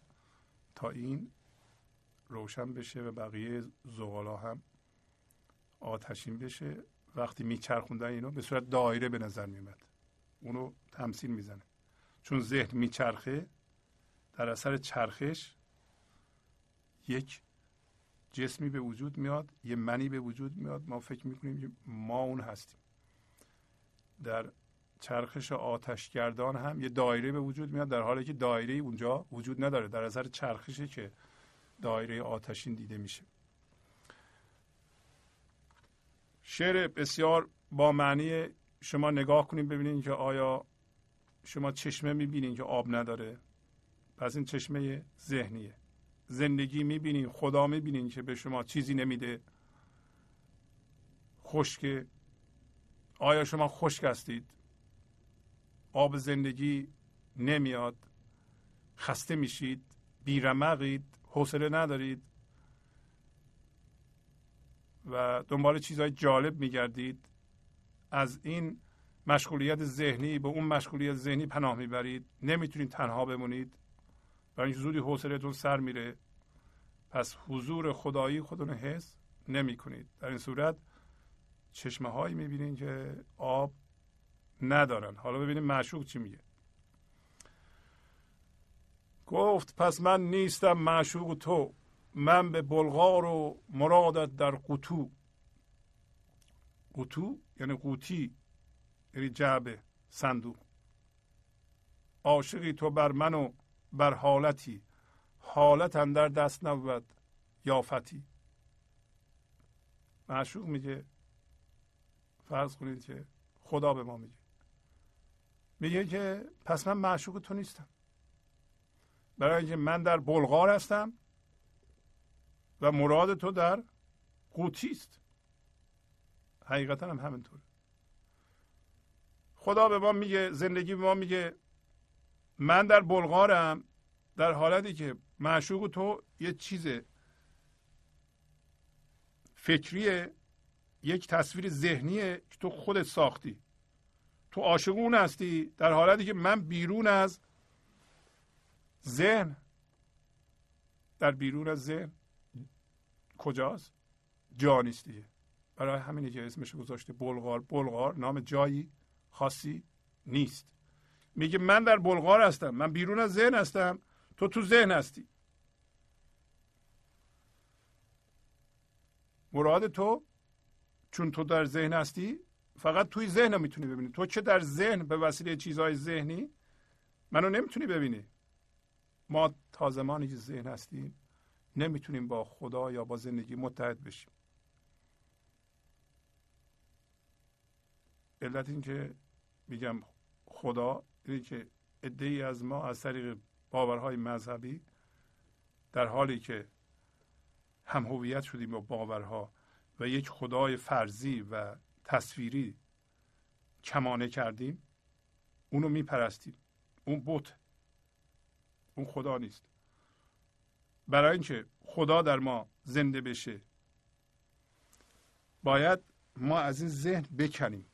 تا این روشن بشه و بقیه زغالا هم آتشین بشه. وقتی میچرخوندن اینو به صورت دایره به نظر میمد اونو تمثیل می‌زنه. چون ذهن میچرخه در اثر چرخش یک جسمی به وجود میاد یه منی به وجود میاد. ما فکر می‌کنیم ما اون هستیم. در چرخش آتشگردان هم یه دایره به وجود میاد در حالی که دایره اونجا وجود نداره در اثر چرخشه که دایره آتشین دیده میشه. شعر بسیار با معنی شما نگاه کنید ببینید که آیا شما چشمه می‌بینید که آب نداره. پس این چشمه ذهنیه. زندگی می‌بینید خدا می‌بینید که به شما چیزی نمیده. خشک. آیا شما خشک هستید؟ آب زندگی نمیاد. خسته میشید. بیرمقید. حوصله ندارید. و دنبال چیزهای جالب میگردید. از این مشغولیت ذهنی به اون مشغولیت ذهنی پناه می‌برید. نمی‌تونید تنها بمونید. برای اینکه زودی حوصلتون سر میره. پس حضور خدایی خودتون حس نمی کنید در این صورت چشمه هایی می‌بینید که آب ندارن. حالا ببینیم معشوق چی میگه. گفت پس من نیستم معشوق تو. من به بلغار و مرادت در قطو قطو یعنی قوطی یعنی جعبه صندوق. عاشقی تو بر من و بر حالتی. حالت در دست نبود یافتی. معشوق میگه فرض کنید که خدا به ما میگه. میگه که پس من معشوق تو نیستم. برای اینکه من در بلغار هستم و مراد تو در قوطی است. حقیقتا هم همینطوره. خدا به ما میگه زندگی به ما میگه من در بلغارم در حالتی که معشوق تو یه چیز فکریه یک تصویر ذهنیه که تو خودت ساختی. تو عاشق اون هستی در حالتی که من بیرون از ذهن. در بیرون از ذهن. کجاست؟ جا نیست دیگه. برای همینه که اسمش گذاشته بلغار. بلغار نام جایی خاصی نیست. میگه من در بلغار هستم من بیرون از ذهن هستم تو تو ذهن هستی. مراد تو چون تو در ذهن هستی فقط توی ذهن می‌تونی ببینی. تو چه در ذهن به وسیله چیزهای ذهنی؟ منو نمی‌تونی ببینی. ما تا زمانی که ذهن هستیم نمی‌تونیم با خدا یا با زندگی متحد بشیم. علت این که میگم خدا اینه که ای از ما از طریق باورهای مذهبی در حالی که هم هویت شدیم با باورها و یک خدای فرضی و تصویری کمانه کردیم اونو میپرستیم. اون بت. اون خدا نیست. برای اینکه خدا در ما زنده بشه باید ما از این ذهن بکنیم.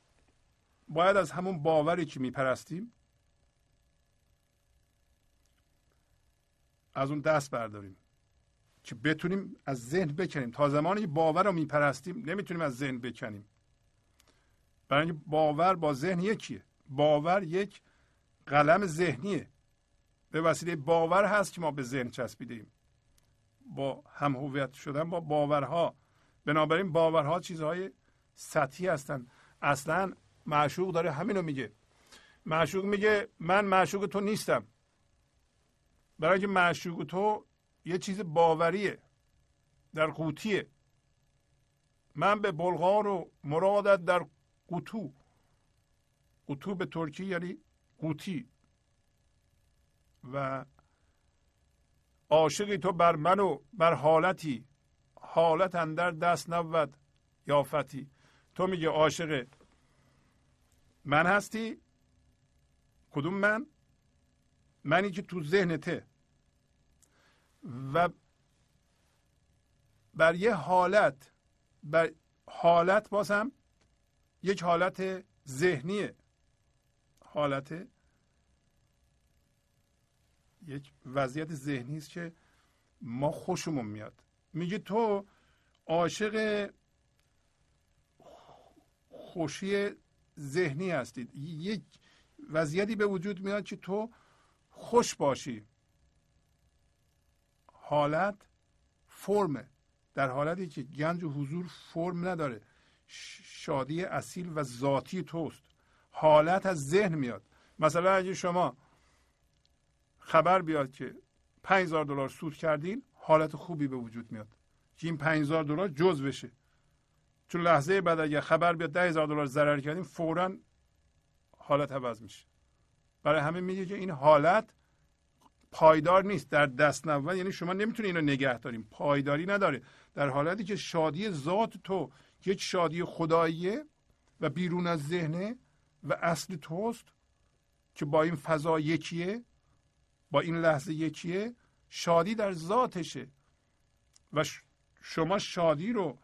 باید از همون باوری که میپرستیم از اون دست برداریم که بتونیم از ذهن بکنیم. تا زمانی باور رو میپرستیم نمی‌تونیم از ذهن بکنیم. برای اینکه باور با ذهن یکیه. باور یک قلم ذهنیه. به وسیله باور هست که ما به ذهن چسبیدیم با هم هویت شدن با باورها. بنابراین باورها چیزهای سطحی هستند اصلا معشوق داره همینو میگه. معشوق میگه من معشوق تو نیستم. برای اینکه معشوق تو یه چیز باوریه. در قوطیه. من به بلغار و مرادت در قوتو. قوتو به ترکی یعنی قوطی و عاشقی تو بر من و بر حالتی. حالت اندر دست نبود یافتی. تو میگه عاشق من هستی؟ کدوم من؟ منی که تو ذهنته. و بر یه حالت بر حالت بازم یک حالت ذهنیه حالت یک وضعیت ذهنی است که ما خوشمون میاد. میگه تو عاشق خوشی ذهنی هستید یک وضعیتی به وجود میاد که تو خوش باشی. حالت فرمه. در حالتی که گنج و حضور فرم نداره. شادی اصیل و ذاتی توست. حالت از ذهن میاد. مثلا اگه شما خبر بیاد که 5000 دلار سود کردین حالت خوبی به وجود میاد. که این 5000 دلار جز بشه. چون لحظه بعد اگه خبر بیاد 10000 دلار ضرر کردین فورا حالت عوض میشه. برای همه میگه که این حالت پایدار نیست. در دست نبود یعنی شما نمی‌تونید اینو نگه داریم پایداری نداره. در حالتی که شادی ذات تو یک شادی خداییه و بیرون از ذهنه و اصل توست که با این فضا یکیه با این لحظه یکیه. شادی در ذاتشه و شما شادی رو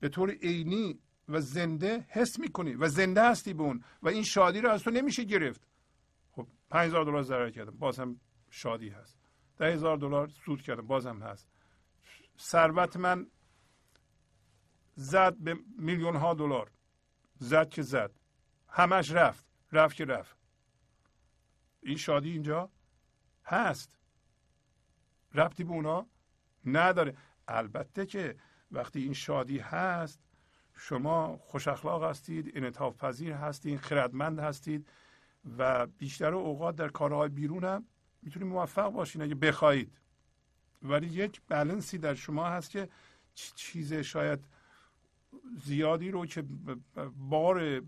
به طور عینی و زنده حس می‌کنی و زنده هستی به اون و این شادی رو از تو نمیشه گرفت. خب 5000 دلار ضرر کردم باز هم شادی هست. ده هزار دلار سود کردم بازم هست. ثروت من زد به میلیون ها دلار. زد که زد. همش رفت. رفت که رفت. این شادی اینجا هست. ربطی به اونا نداره. البته که وقتی این شادی هست شما خوش اخلاق هستید انعطاف پذیر هستید خردمند هستید و بیشتر اوقات در کارهای بیرون هم می‌تونید موفق باشین اگه بخواهید. ولی یک بلنسی در شما هست که چیز شاید زیادی رو که بار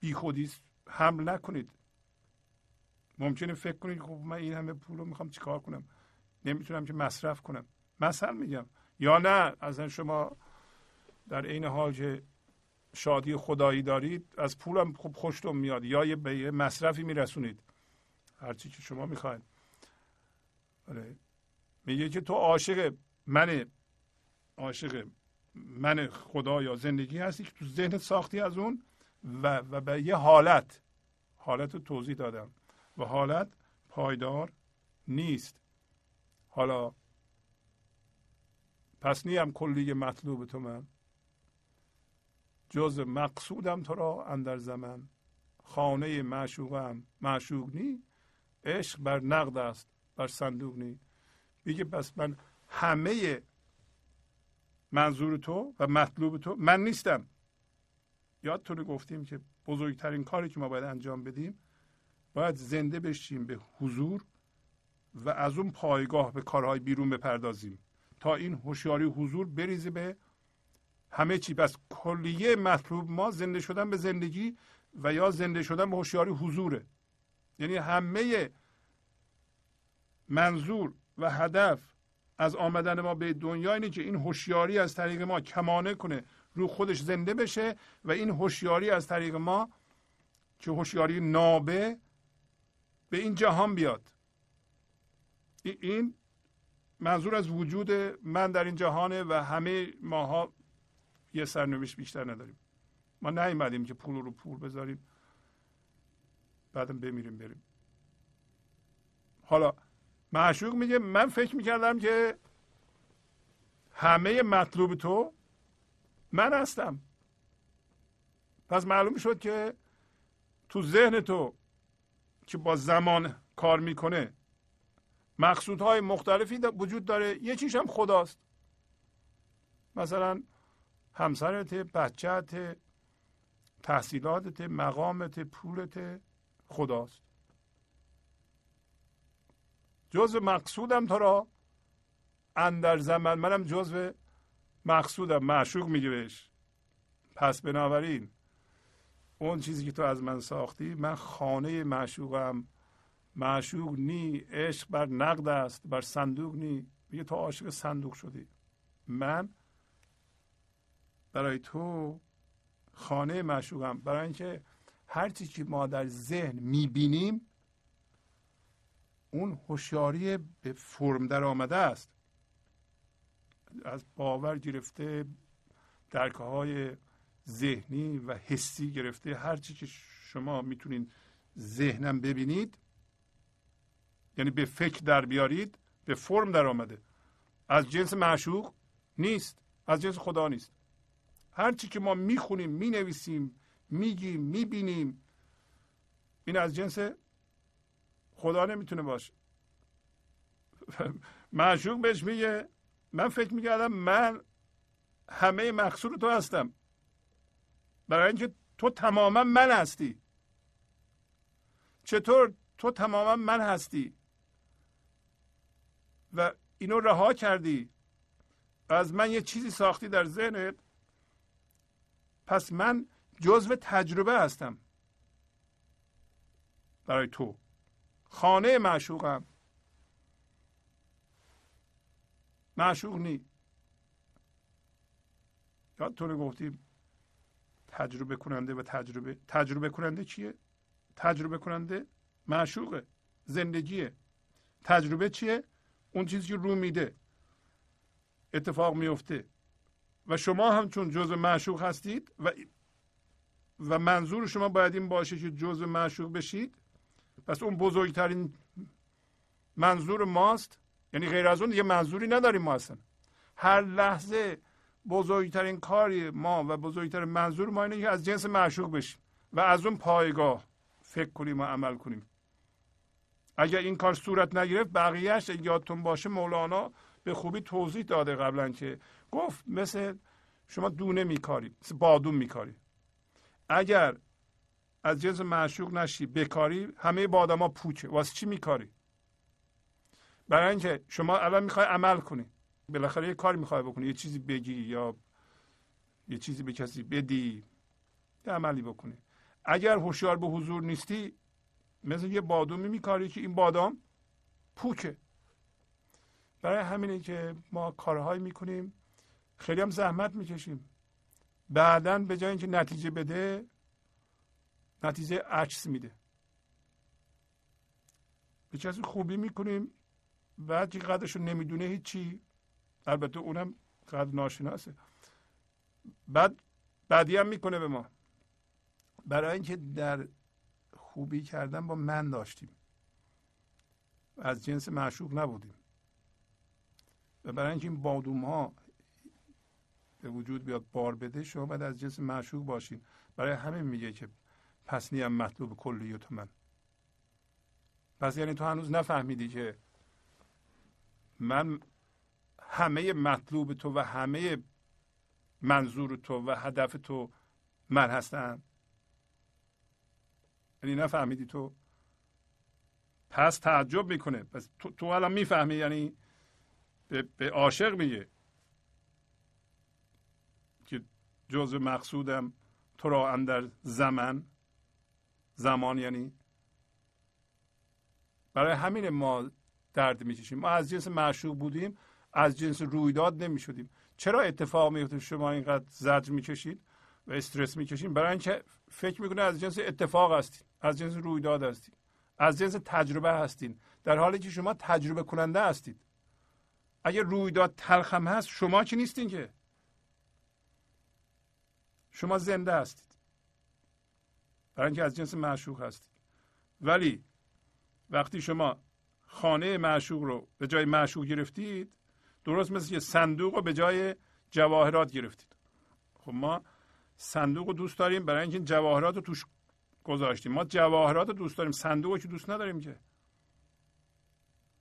بیخودی حمل نکنید. ممکنه فکر کنید خب من این همه پول رو می‌خوام چیکار کنم؟ نمی‌تونم که مصرف کنم. مثلا میگم. یا نه اصلا شما در عین حال که شادی خدایی دارید از پولم خوب خوشتون میاد. یا یه به یه مصرفی میرسونید. هرچی که شما می‌خواید. آره. میگه که تو عاشق من عاشق من خدا یا زندگی هستی که تو ذهنت ساختی از اون و, و به یه حالت حالت رو توضیح دادم و حالت پایدار نیست. حالا پس نیم کلی مطلوب تو من. جز مقصودم تو را اندر زمن. خانه معشوقم. معشوق نی عشق بر نقد است بر صندوق نی. میگه پس من همه منظور تو و مطلوب تو. من نیستم. یادتونه گفتیم که بزرگترین کاری که ما باید انجام بدیم باید زنده بشیم به حضور و از اون پایگاه به کارهای بیرون بپردازیم. تا این هوشیاری حضور بریزه به همه چی. پس کلیه مطلوب ما زنده شدن به زندگی و یا زنده شدن به هوشیاری حضوره. یعنی همه منظور و هدف از آمدن ما به دنیا اینه که این هوشیاری از طریق ما کمانه کنه رو خودش زنده بشه و این هوشیاری از طریق ما که هوشیاری نابه به این جهان بیاد. این منظور از وجود من در این جهانه و همه ماها یه سرنوشت بیشتر نداریم. ما نیومدیم که پول رو پول بذاریم بعدم بمیریم بریم. حالا معشوق میگه من فکر می‌کردم که همه مطلوب تو من هستم. پس معلوم شد که تو ذهن تو که با زمان کار می‌کنه مقصودهای مختلفی وجود داره یه چیش هم خداست. مثلا همسرت بچت تحصیلاتت مقامت پولت خداست. جزء مقصودم تو را. اندر زمن منم جزء مقصودم. معشوق میگه بهش. پس بنابراین اون چیزی که تو از من ساختی من خانه معشوقم. معشوق نی عشق بر نقد است بر صندوق نی. میگه تو عاشق صندوق شدی. من برای تو خانه معشوقم. برای اینکه هر چیزی که ما در ذهن می‌بینیم اون هوشیاری به فرم در آمده است. از باور گرفته درکه های ذهنی و حسی گرفته هر چی که شما می‌تونید ذهنم ببینید یعنی به فکر در بیارید به فرم در آمده. از جنس معشوق نیست از جنس خدا نیست. هر چی که ما می‌خونیم می‌نویسیم میگیم می‌بینیم این از جنس خدا نمی‌تونه باشه. معشوق بهش میگه من فکر می‌کردم من همه مقصود تو هستم. برای اینکه تو تماما من هستی. چطور تو تماما من هستی؟ و اینو رها کردی. از من یه چیزی ساختی در ذهنت. پس من جزو تجربه هستم. برای تو. خانه معشوقم. معشوق نی. یادتونه گفتیم تجربه کننده و تجربه تجربه کننده چیه؟ تجربه کننده معشوقه زندگیه. تجربه چیه؟ اون چیزی که رو میده. اتفاق میفته و شما هم چون جزء معشوق هستید و و منظور شما باید این باشه که جزء معشوق بشید. پس اون بزرگترین منظور ماست؟ یعنی غیر از اون یه منظوری نداریم ما اصلا. هر لحظه بزرگترین کاری ما و بزرگترین منظور ما اینه که از جنس معشوق بشیم و از اون پایگاه فکر کنیم و عمل کنیم. اگر این کار صورت نگرفت بقیهش یادتون باشه مولانا به خوبی توضیح داده قبلا که گفت مثل شما دونه میکاری مثل بادون میکاری. اگر از جنس معشوق نشی. بکاری همه بادما پوچه واسه چی میکاری؟ برای اینکه شما الان می‌خوای عمل کنی. بالاخره یه کاری می‌خوای بکنی. یه چیزی بگی یا یه چیزی به کسی بدی. یه عملی بکنی. اگر هوشیار به حضور نیستی مثل یه بادومی میکاری که این بادام پوکه. برای همینه که ما کارهایی می‌کنیم. خیلی هم زحمت می‌کشیم. بعدا به جای اینکه نتیجه بده نتیجه عکس میده. به کسی خوبی می‌کنیم بعد که قدرش رو نمی‌دونه هیچی. البته اونم قدر ناشناسه. بعد بعدی هم می‌کنه به ما. برای اینکه در خوبی کردن با من داشتیم. از جنس معشوق نبودیم. و برای اینکه این بادوم ها به وجود بیاد بار بده شما باید از جنس معشوق باشین. برای همین میگه که پس نیم مطلوب کلی تو من. پس یعنی تو هنوز نفهمیدی که من همه مطلوب تو و همه منظور تو و هدف تو من هستم؟ یعنی نفهمیدی تو؟ پس تعجب می‌کنه. پس تو, تو الان می‌فهمی؟ یعنی به, به عاشق میگه که جزء مقصودم تو را اندر زمان زمان یعنی؟ برای همین ما درد می‌کشیم. ما از جنس معشوق بودیم از جنس رویداد نمی‌شدیم. چرا اتفاق میفته شما اینقدر زجر می‌کشید و استرس می‌کشید؟ برای اینکه فکر می‌کنه از جنس اتفاق هستید از جنس رویداد هستید از جنس تجربه هستید. در حالی که شما تجربه کننده هستید. اگر رویداد تلخم هست شما چی نیستین که. شما زنده هستید. برای اینکه از جنس معشوق هستید ولی وقتی شما خانه معشوق رو به جای معشوق گرفتید درست مثل که صندوق رو به جای جواهرات گرفتید. خب ما صندوق رو دوست داریم برای اینکه جواهرات رو توش گذاشتیم. ما جواهرات رو دوست داریم. صندوق رو که دوست نداریم که.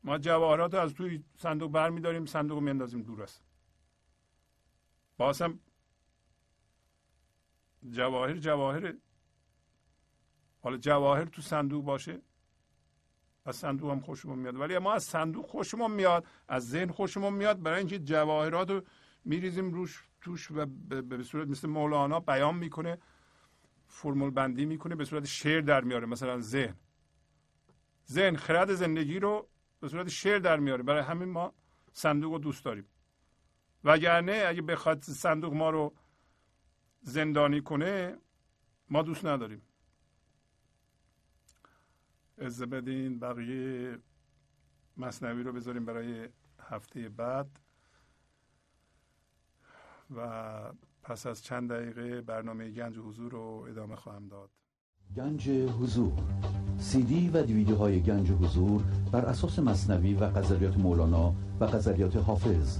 ما جواهرات رو از توی صندوق برمیداریم صندوق رو میندازیم دور است. بازم جواهر جواهر حالا جواهر تو صندوق باشه؟ از صندوق هم خوشمون میاد. ولی ما از صندوق خوشمون میاد از ذهن خوشمون میاد. برای اینکه جواهرات رو میریزیم روش توش و به صورت مثل مولانا بیان می‌کنه فرمول بندی می‌کنه به صورت شعر در میاره مثلا ذهن. ذهن خرد زندگی رو به صورت شعر در میاره. برای همین ما صندوق رو دوست داریم. وگرنه اگه بخواد صندوق ما رو زندانی کنه ما دوست نداریم. از بدین بقیه مصنوی رو بذاریم برای هفته بعد. و پس از چند دقیقه برنامه گنج حضور رو ادامه خواهم داد. گنج حضور. سی دی و دیویدیو های گنج حضور بر اساس مصنوی و قذریات مولانا و قذریات حافظ.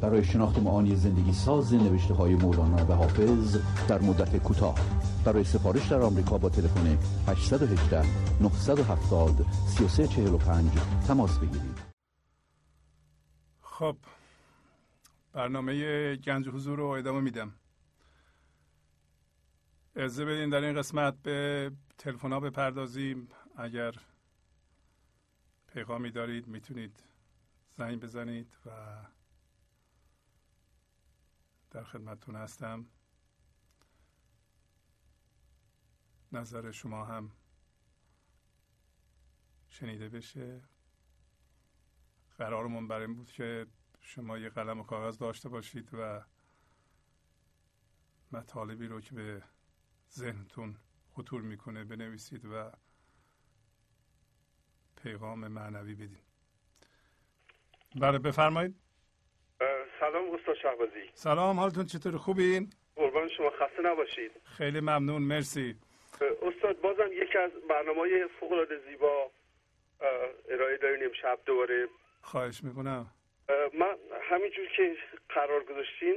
برای شناخت معانی زندگی ساز نوشته های مولانا و حافظ در مدت کوتاه. برای سفارش در آمریکا با تلفن 818 970 3345 تماس بگیرید. خب برنامه گنج حضور رو ادامه میدم. ارزه بدین در این قسمت به تلفن ها بپردازیم. اگر پیغامی دارید می‌تونید زنگ بزنید و در خدمتتون هستم. نظر شما هم شنیده بشه. قرارمون بر این بود که شما یه قلم و کاغذ داشته باشید و مطالبی رو که به ذهنتون خطور می‌کنه بنویسید و پیغام معنوی بدین. بله بفرمایید. سلام استاد شهبازی. سلام حالتون چطور خوبین؟ قربان شما خسته نباشید. خیلی ممنون مرسی. استاد بازم یکی از برنامه فوق العاده زیبا ارائه دارین امشب دوباره. خواهش می‌کنم. من همینجور که قرار گذاشتین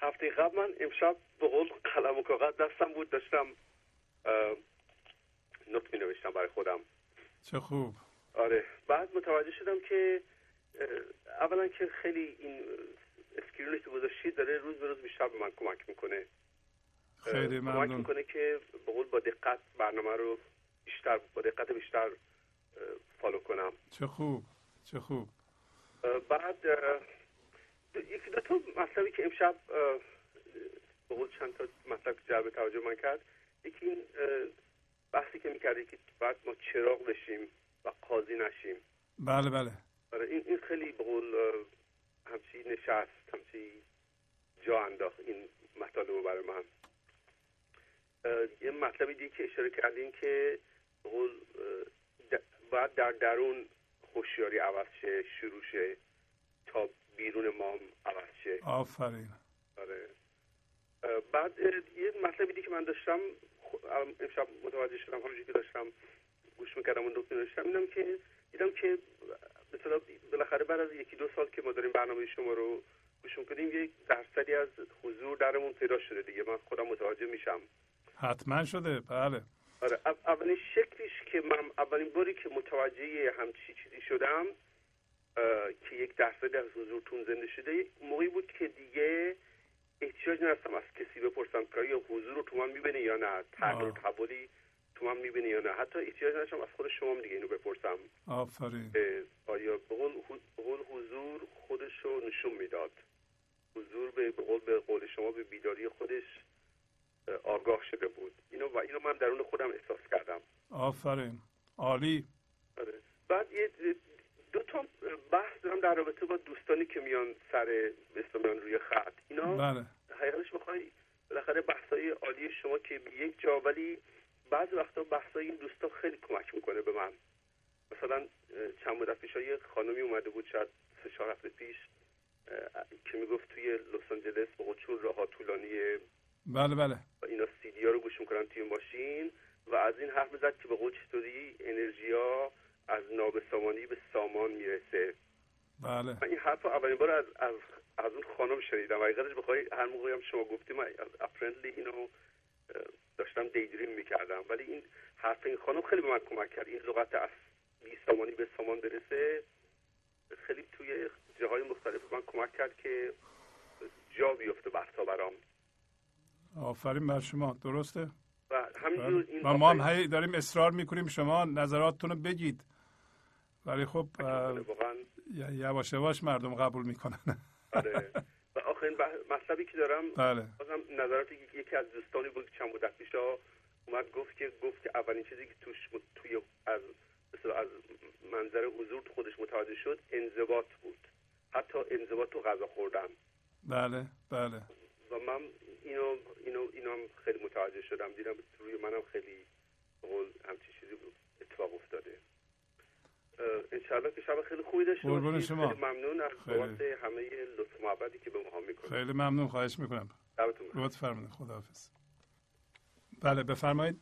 هفته قبل من امشب به قول قلم و کاغذ دستم بود داشتم نوت می نوشتم برای خودم. چه خوب. آره بعد متوجه شدم که اولا که خیلی این screen ی که گذاشتید داره روز به روز بیشتر به من کمک می‌کنه. خیلی ممنون. کمک می‌کنه که به قول با دقت برنامه رو بیشتر با دقت بیشتر follow کنم. چه خوب چه خوب. بعد یکی دو تا مطلبی که امشب به قول چند تا مطلب که جلب توجه من کرد یکی این بحثی که می‌کردی که بعد ما چراغ بشیم و قاضی نشیم. بله بله. آره این این خیلی به قول همچی نشست همچی جا انداخت این مطالب برای من. یه مطلبی دیگه که اشاره کردین که باید در درون خوشیاری عوض شه شروع شه تا بیرون ما عوض شه. آفرین. آره. بعد یه مطلبی دیگه که من داشتم امشب متوجه شدم همونجوری که داشتم گوش می‌کردم اون دکتر داشتم اینم که دیدم که مثلا بالاخره بعد از یکی دو سال که ما داریم برنامه شما رو گوش می‌کنیم یک درصدی از حضور درمون پیدا شده دیگه. من خودم متوجه میشم. حتما شده. بله. آره اولین شکلیش که من اولین باری که متوجه همچی چیزی شدم که یک درصدی از حضورتون زنده شده موقعی بود که دیگه احتیاج نداشتم از کسی بپرسم که یا حضور رو تو من می‌بینه یا نه. تغییر تحولی تو من می‌بینه یا نه. حتی احتیاج نداشتم از خود شما دیگه اینو بپرسم. آفرین. آیا به قول حضور خودش رو نشون می‌داد؟ حضور به قول به قول شما به بیداری خودش آگاه شده بود. اینو و اینو من درون خودم احساس کردم. آفرین. عالی. آره. بعد یه دو تا بحث دارم در رابطه با دوستانی که میان سر مثل روی خط. اینا بله. حقیقتش می‌خوای بالاخره بحثای عالی شما که یک جا ولی بعض وقتا بحثای این دوستا خیلی کمک می‌کنه به من. مثلا چند مدت پیش یه خانمی اومده بود شاید سه چهار هفته پیش که می‌گفت توی لس آنجلس با چون راه طولانیه بله بله. اینا سیدی ها رو گوش می‌کنن توی ماشین و از این حرف زد که به قول چطوری انرژی ها از نابسامانی به سامان می‌رسه. بله. من این حرف اولین بار از, از, از اون خانم شنیدم. حقیقتش بخوای هر موقعی هم شما گفتیم از اپرندلی اینو داشتم دیدریم می‌کردم. ولی این حرف این خانم خیلی به من کمک کرد. این لغت از بی سامانی به سامان برسه خیلی توی جاهای مختلف من کمک کرد که جا بیفته بحثا برام. آفرین بر شما. درسته؟ و همینجور بله. این و ما هم هی داریم اصرار می‌کنیم شما نظراتتون رو بگید. ولی خب یواش یواش مردم قبول می‌کنن. بله. [laughs] آخرین مطلبی که دارم بله. بازم نظراتی یکی از دوستانی بود چند مدت پیش اومد گفت که گفت که اولین چیزی که توش توی از از منظر حضور خودش متوجه شد انضباط بود. حتی انضباط و غذا خوردن. بله بله. و من اینو اینو اینو خیلی متوجه شدم. دیدم روی منم خیلی قول همچی چیزی اتفاق افتاده. انشاءالله که شب خیلی خوبی داشته باشید شما. خیلی ممنون از بابت همه لطف محبتی که به ما می‌کنید. خیلی ممنون خواهش می‌کنم. لطف فرمایید خداحافظ. بله بفرمایید.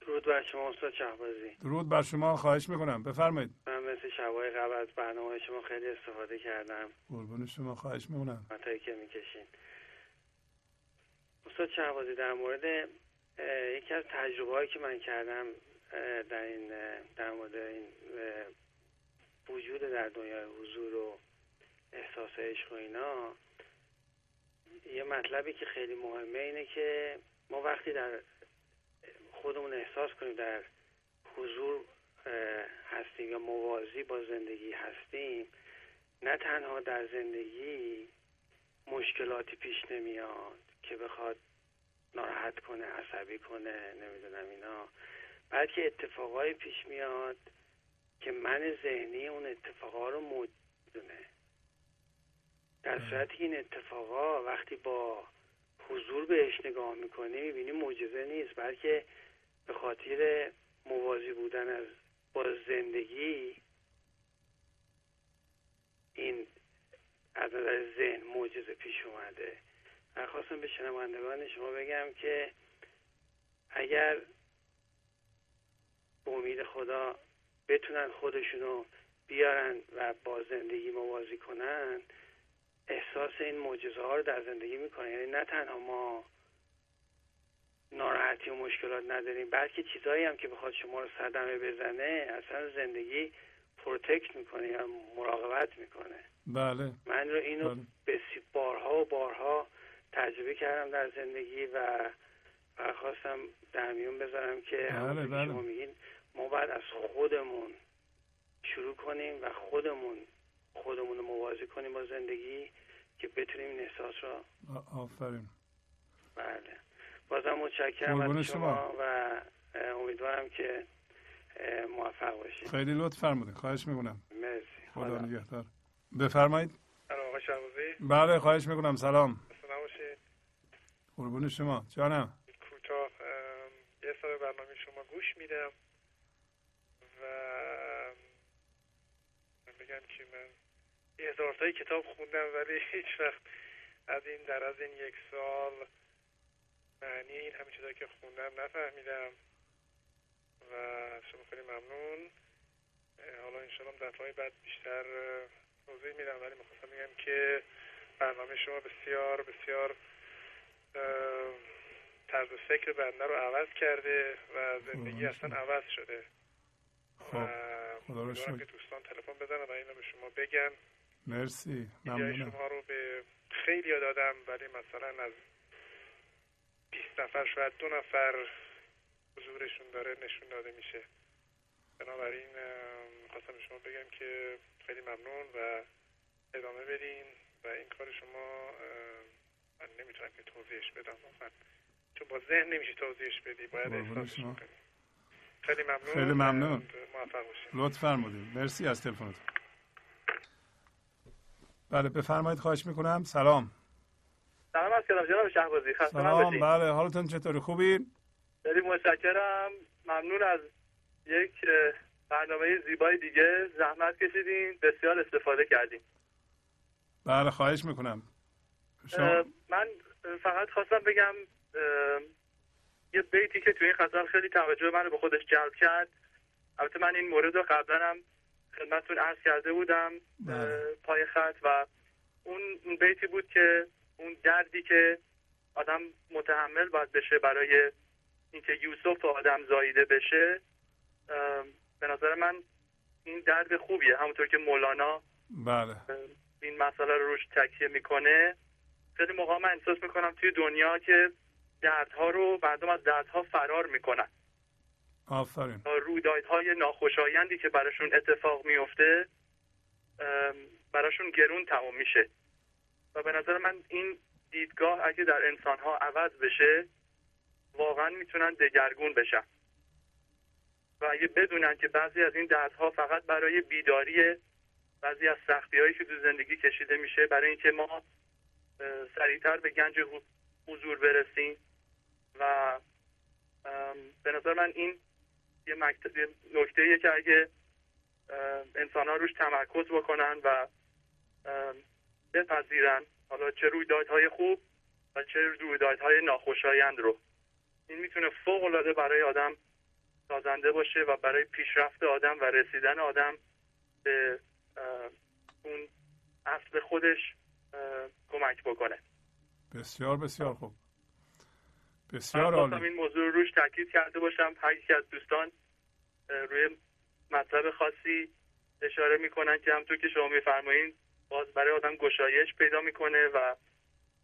درود بر شما استاد شهبازی. درود بر شما خواهش می‌کنم. بفرمایید. من مثل شبای قبل از برنامه شما خیلی استفاده کردم. قربون شما خواهش می‌کنم. متایی که می‌کشین. استاد شهبازی در مورد یکی از تجربه هایی که من کردم در این در مورد این وجود در دنیای حضور و احساس عشق و اینا یه مطلبی که خیلی مهمه اینه که ما وقتی در خودمون احساس کنیم در حضور هستیم یا موازی با زندگی هستیم نه تنها در زندگی مشکلاتی پیش نمیاد که بخواد ناراحت کنه عصبی کنه نمی‌دونم اینا. بلکه اتفاقای پیش میاد که من ذهنی اون اتفاقا رو مدونه در صورتی این اتفاقا وقتی با حضور بهش نگاه می‌کنی می‌بینی معجزه نیست بلکه به خاطر موازی بودن از با زندگی این از نظر ذهن معجزه پیش اومده. من خواستم به شنوندگان شما بگم که اگر به امید خدا بتونن خودشونو بیارن و با زندگی موازی کنن احساس این معجزه ها رو در زندگی می‌کنن یعنی نه تنها ما ناراحتی و مشکلات نداریم بلکه چیزهایی هم که بخواد شما رو صدمه بزنه اصلا زندگی پروتکت می‌کنه یا مراقبت می‌کنه بله من رو اینو بله. بسی بارها و بارها تجربه کردم در زندگی و و خواستم در میون بذارم که بله بله. شما میگین ما باید از خودمون شروع کنیم و خودمون خودمون رو موازی کنیم با زندگی که بتونیم این احساس رو آفرین. بله. بازم متشکرم از شما و امیدوارم که موفق باشید. خیلی لطف فرمودید خواهش می‌کنم. مرسی. خدا نگهدار. بفرمایید. آقا بله خواهش می‌کنم. سلام. سلام باشید قربون شما. جانم. کوتاه یه سال برنامه شما گوش میدم. بگم که من هزار تایی کتاب خوندم ولی هیچ وقت از این در از این یک سال معنی این همه چیزایی که خوندم نفهمیدم. و شما خیلی ممنون. حالا انشالله دفعه بعد بیشتر توضیح میدم ولی می‌خواستم بگم که برنامه شما بسیار بسیار طرز فکر بنده رو عوض کرده و زندگی اصلا عوض شده. خب خدا رو که دوستان تلفن بزنن و اینو به شما بگن. مرسی ممنونم. شما رو به خیلی دادم ولی مثلا از 20 نفر شاید دو نفر حضورشون داره نشون داده میشه. بنابراین خواستم شما بگم که خیلی ممنون و ادامه بدین و این کار شما من نمی‌تونم که توضیحش بدم واقعا. چون با ذهن نمیشه توضیحش بدی باید احساسش کنی. خیلی ممنون. خیلی ممنون. لطف فرمودید مرسی از تلفنتون. بله بفرمایید خواهش می‌کنم. سلام. سلام از کلام جناب شهبازی. سلام. بله حالتون چطوری؟ خوبی؟ خیلی متشکرم. ممنون از یک برنامه زیبای دیگه. زحمت کشیدین. بسیار استفاده کردیم بله خواهش می‌کنم. من فقط خواستم بگم یه بیتی که توی این غزل خیلی توجه منو به خودش جلب کرد البته من این مورد رو قبلا هم خدمتتون عرض کرده بودم بله. پای خط و اون بیتی بود که اون دردی که آدم متحمل باید بشه برای اینکه یوسف آدم زاییده بشه به نظر من این درد خوبیه همونطور که مولانا بله. این مسئله رو روش تکیه می‌کنه خیلی موقع من احساس می‌کنم توی دنیا که دردها رو مردم از دردها فرار می‌کنن. آفرین. رویدادهای ناخوشایندی که براشون اتفاق میفته براشون گرون تمام میشه. و به نظر من این دیدگاه اگه در انسانها عوض بشه واقعا می‌تونن دگرگون بشن. و اگه بدونن که بعضی از این دردها فقط برای بیداری بعضی از سختی هایی که تو زندگی کشیده میشه برای اینکه ما سریعتر به گنج حضور برسیم. و به نظر من این یه نکته که اگه انسان ها روش تمرکز بکنن و بپذیرن حالا چه رویدادهای خوب و چه رویدادهای ناخوشایند رو. این می‌تونه فوق العاده برای آدم سازنده باشه و برای پیشرفت آدم و رسیدن آدم به اون اصل خودش کمک بکنه. بسیار بسیار خوب. بسیار عالی. این موضوع رو روش تاکید کرده باشم. هر از دوستان روی مطلب خاصی اشاره می‌کنن که همطور که شما میفرمایین باز برای آدم گشایش پیدا می‌کنه و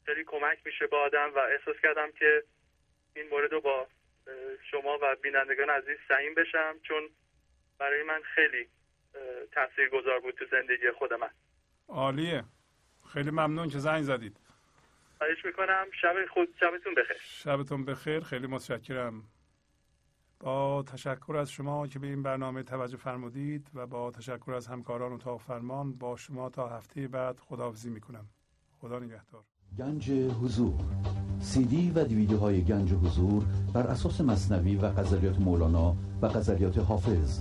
خیلی کمک میشه با آدم و احساس کردم که این مورد رو با شما و بینندگان عزیز سعیم بشم چون برای من خیلی تأثیر گذار بود تو زندگی خود من. عالیه. خیلی ممنون که زنگ زدید. خواهش می‌کنم. شب خود شبتون بخیر. شبتون بخیر. خیلی متشکرم. با تشکر از شما که به این برنامه توجه فرمودید و با تشکر از همکاران اتاق فرمان با شما تا هفته بعد خداحافظی می‌کنم. خدا نگهدار. گنج حضور. سی دی و دیویدیو های گنج حضور بر اساس مصنوی و غزلیات مولانا و غزلیات حافظ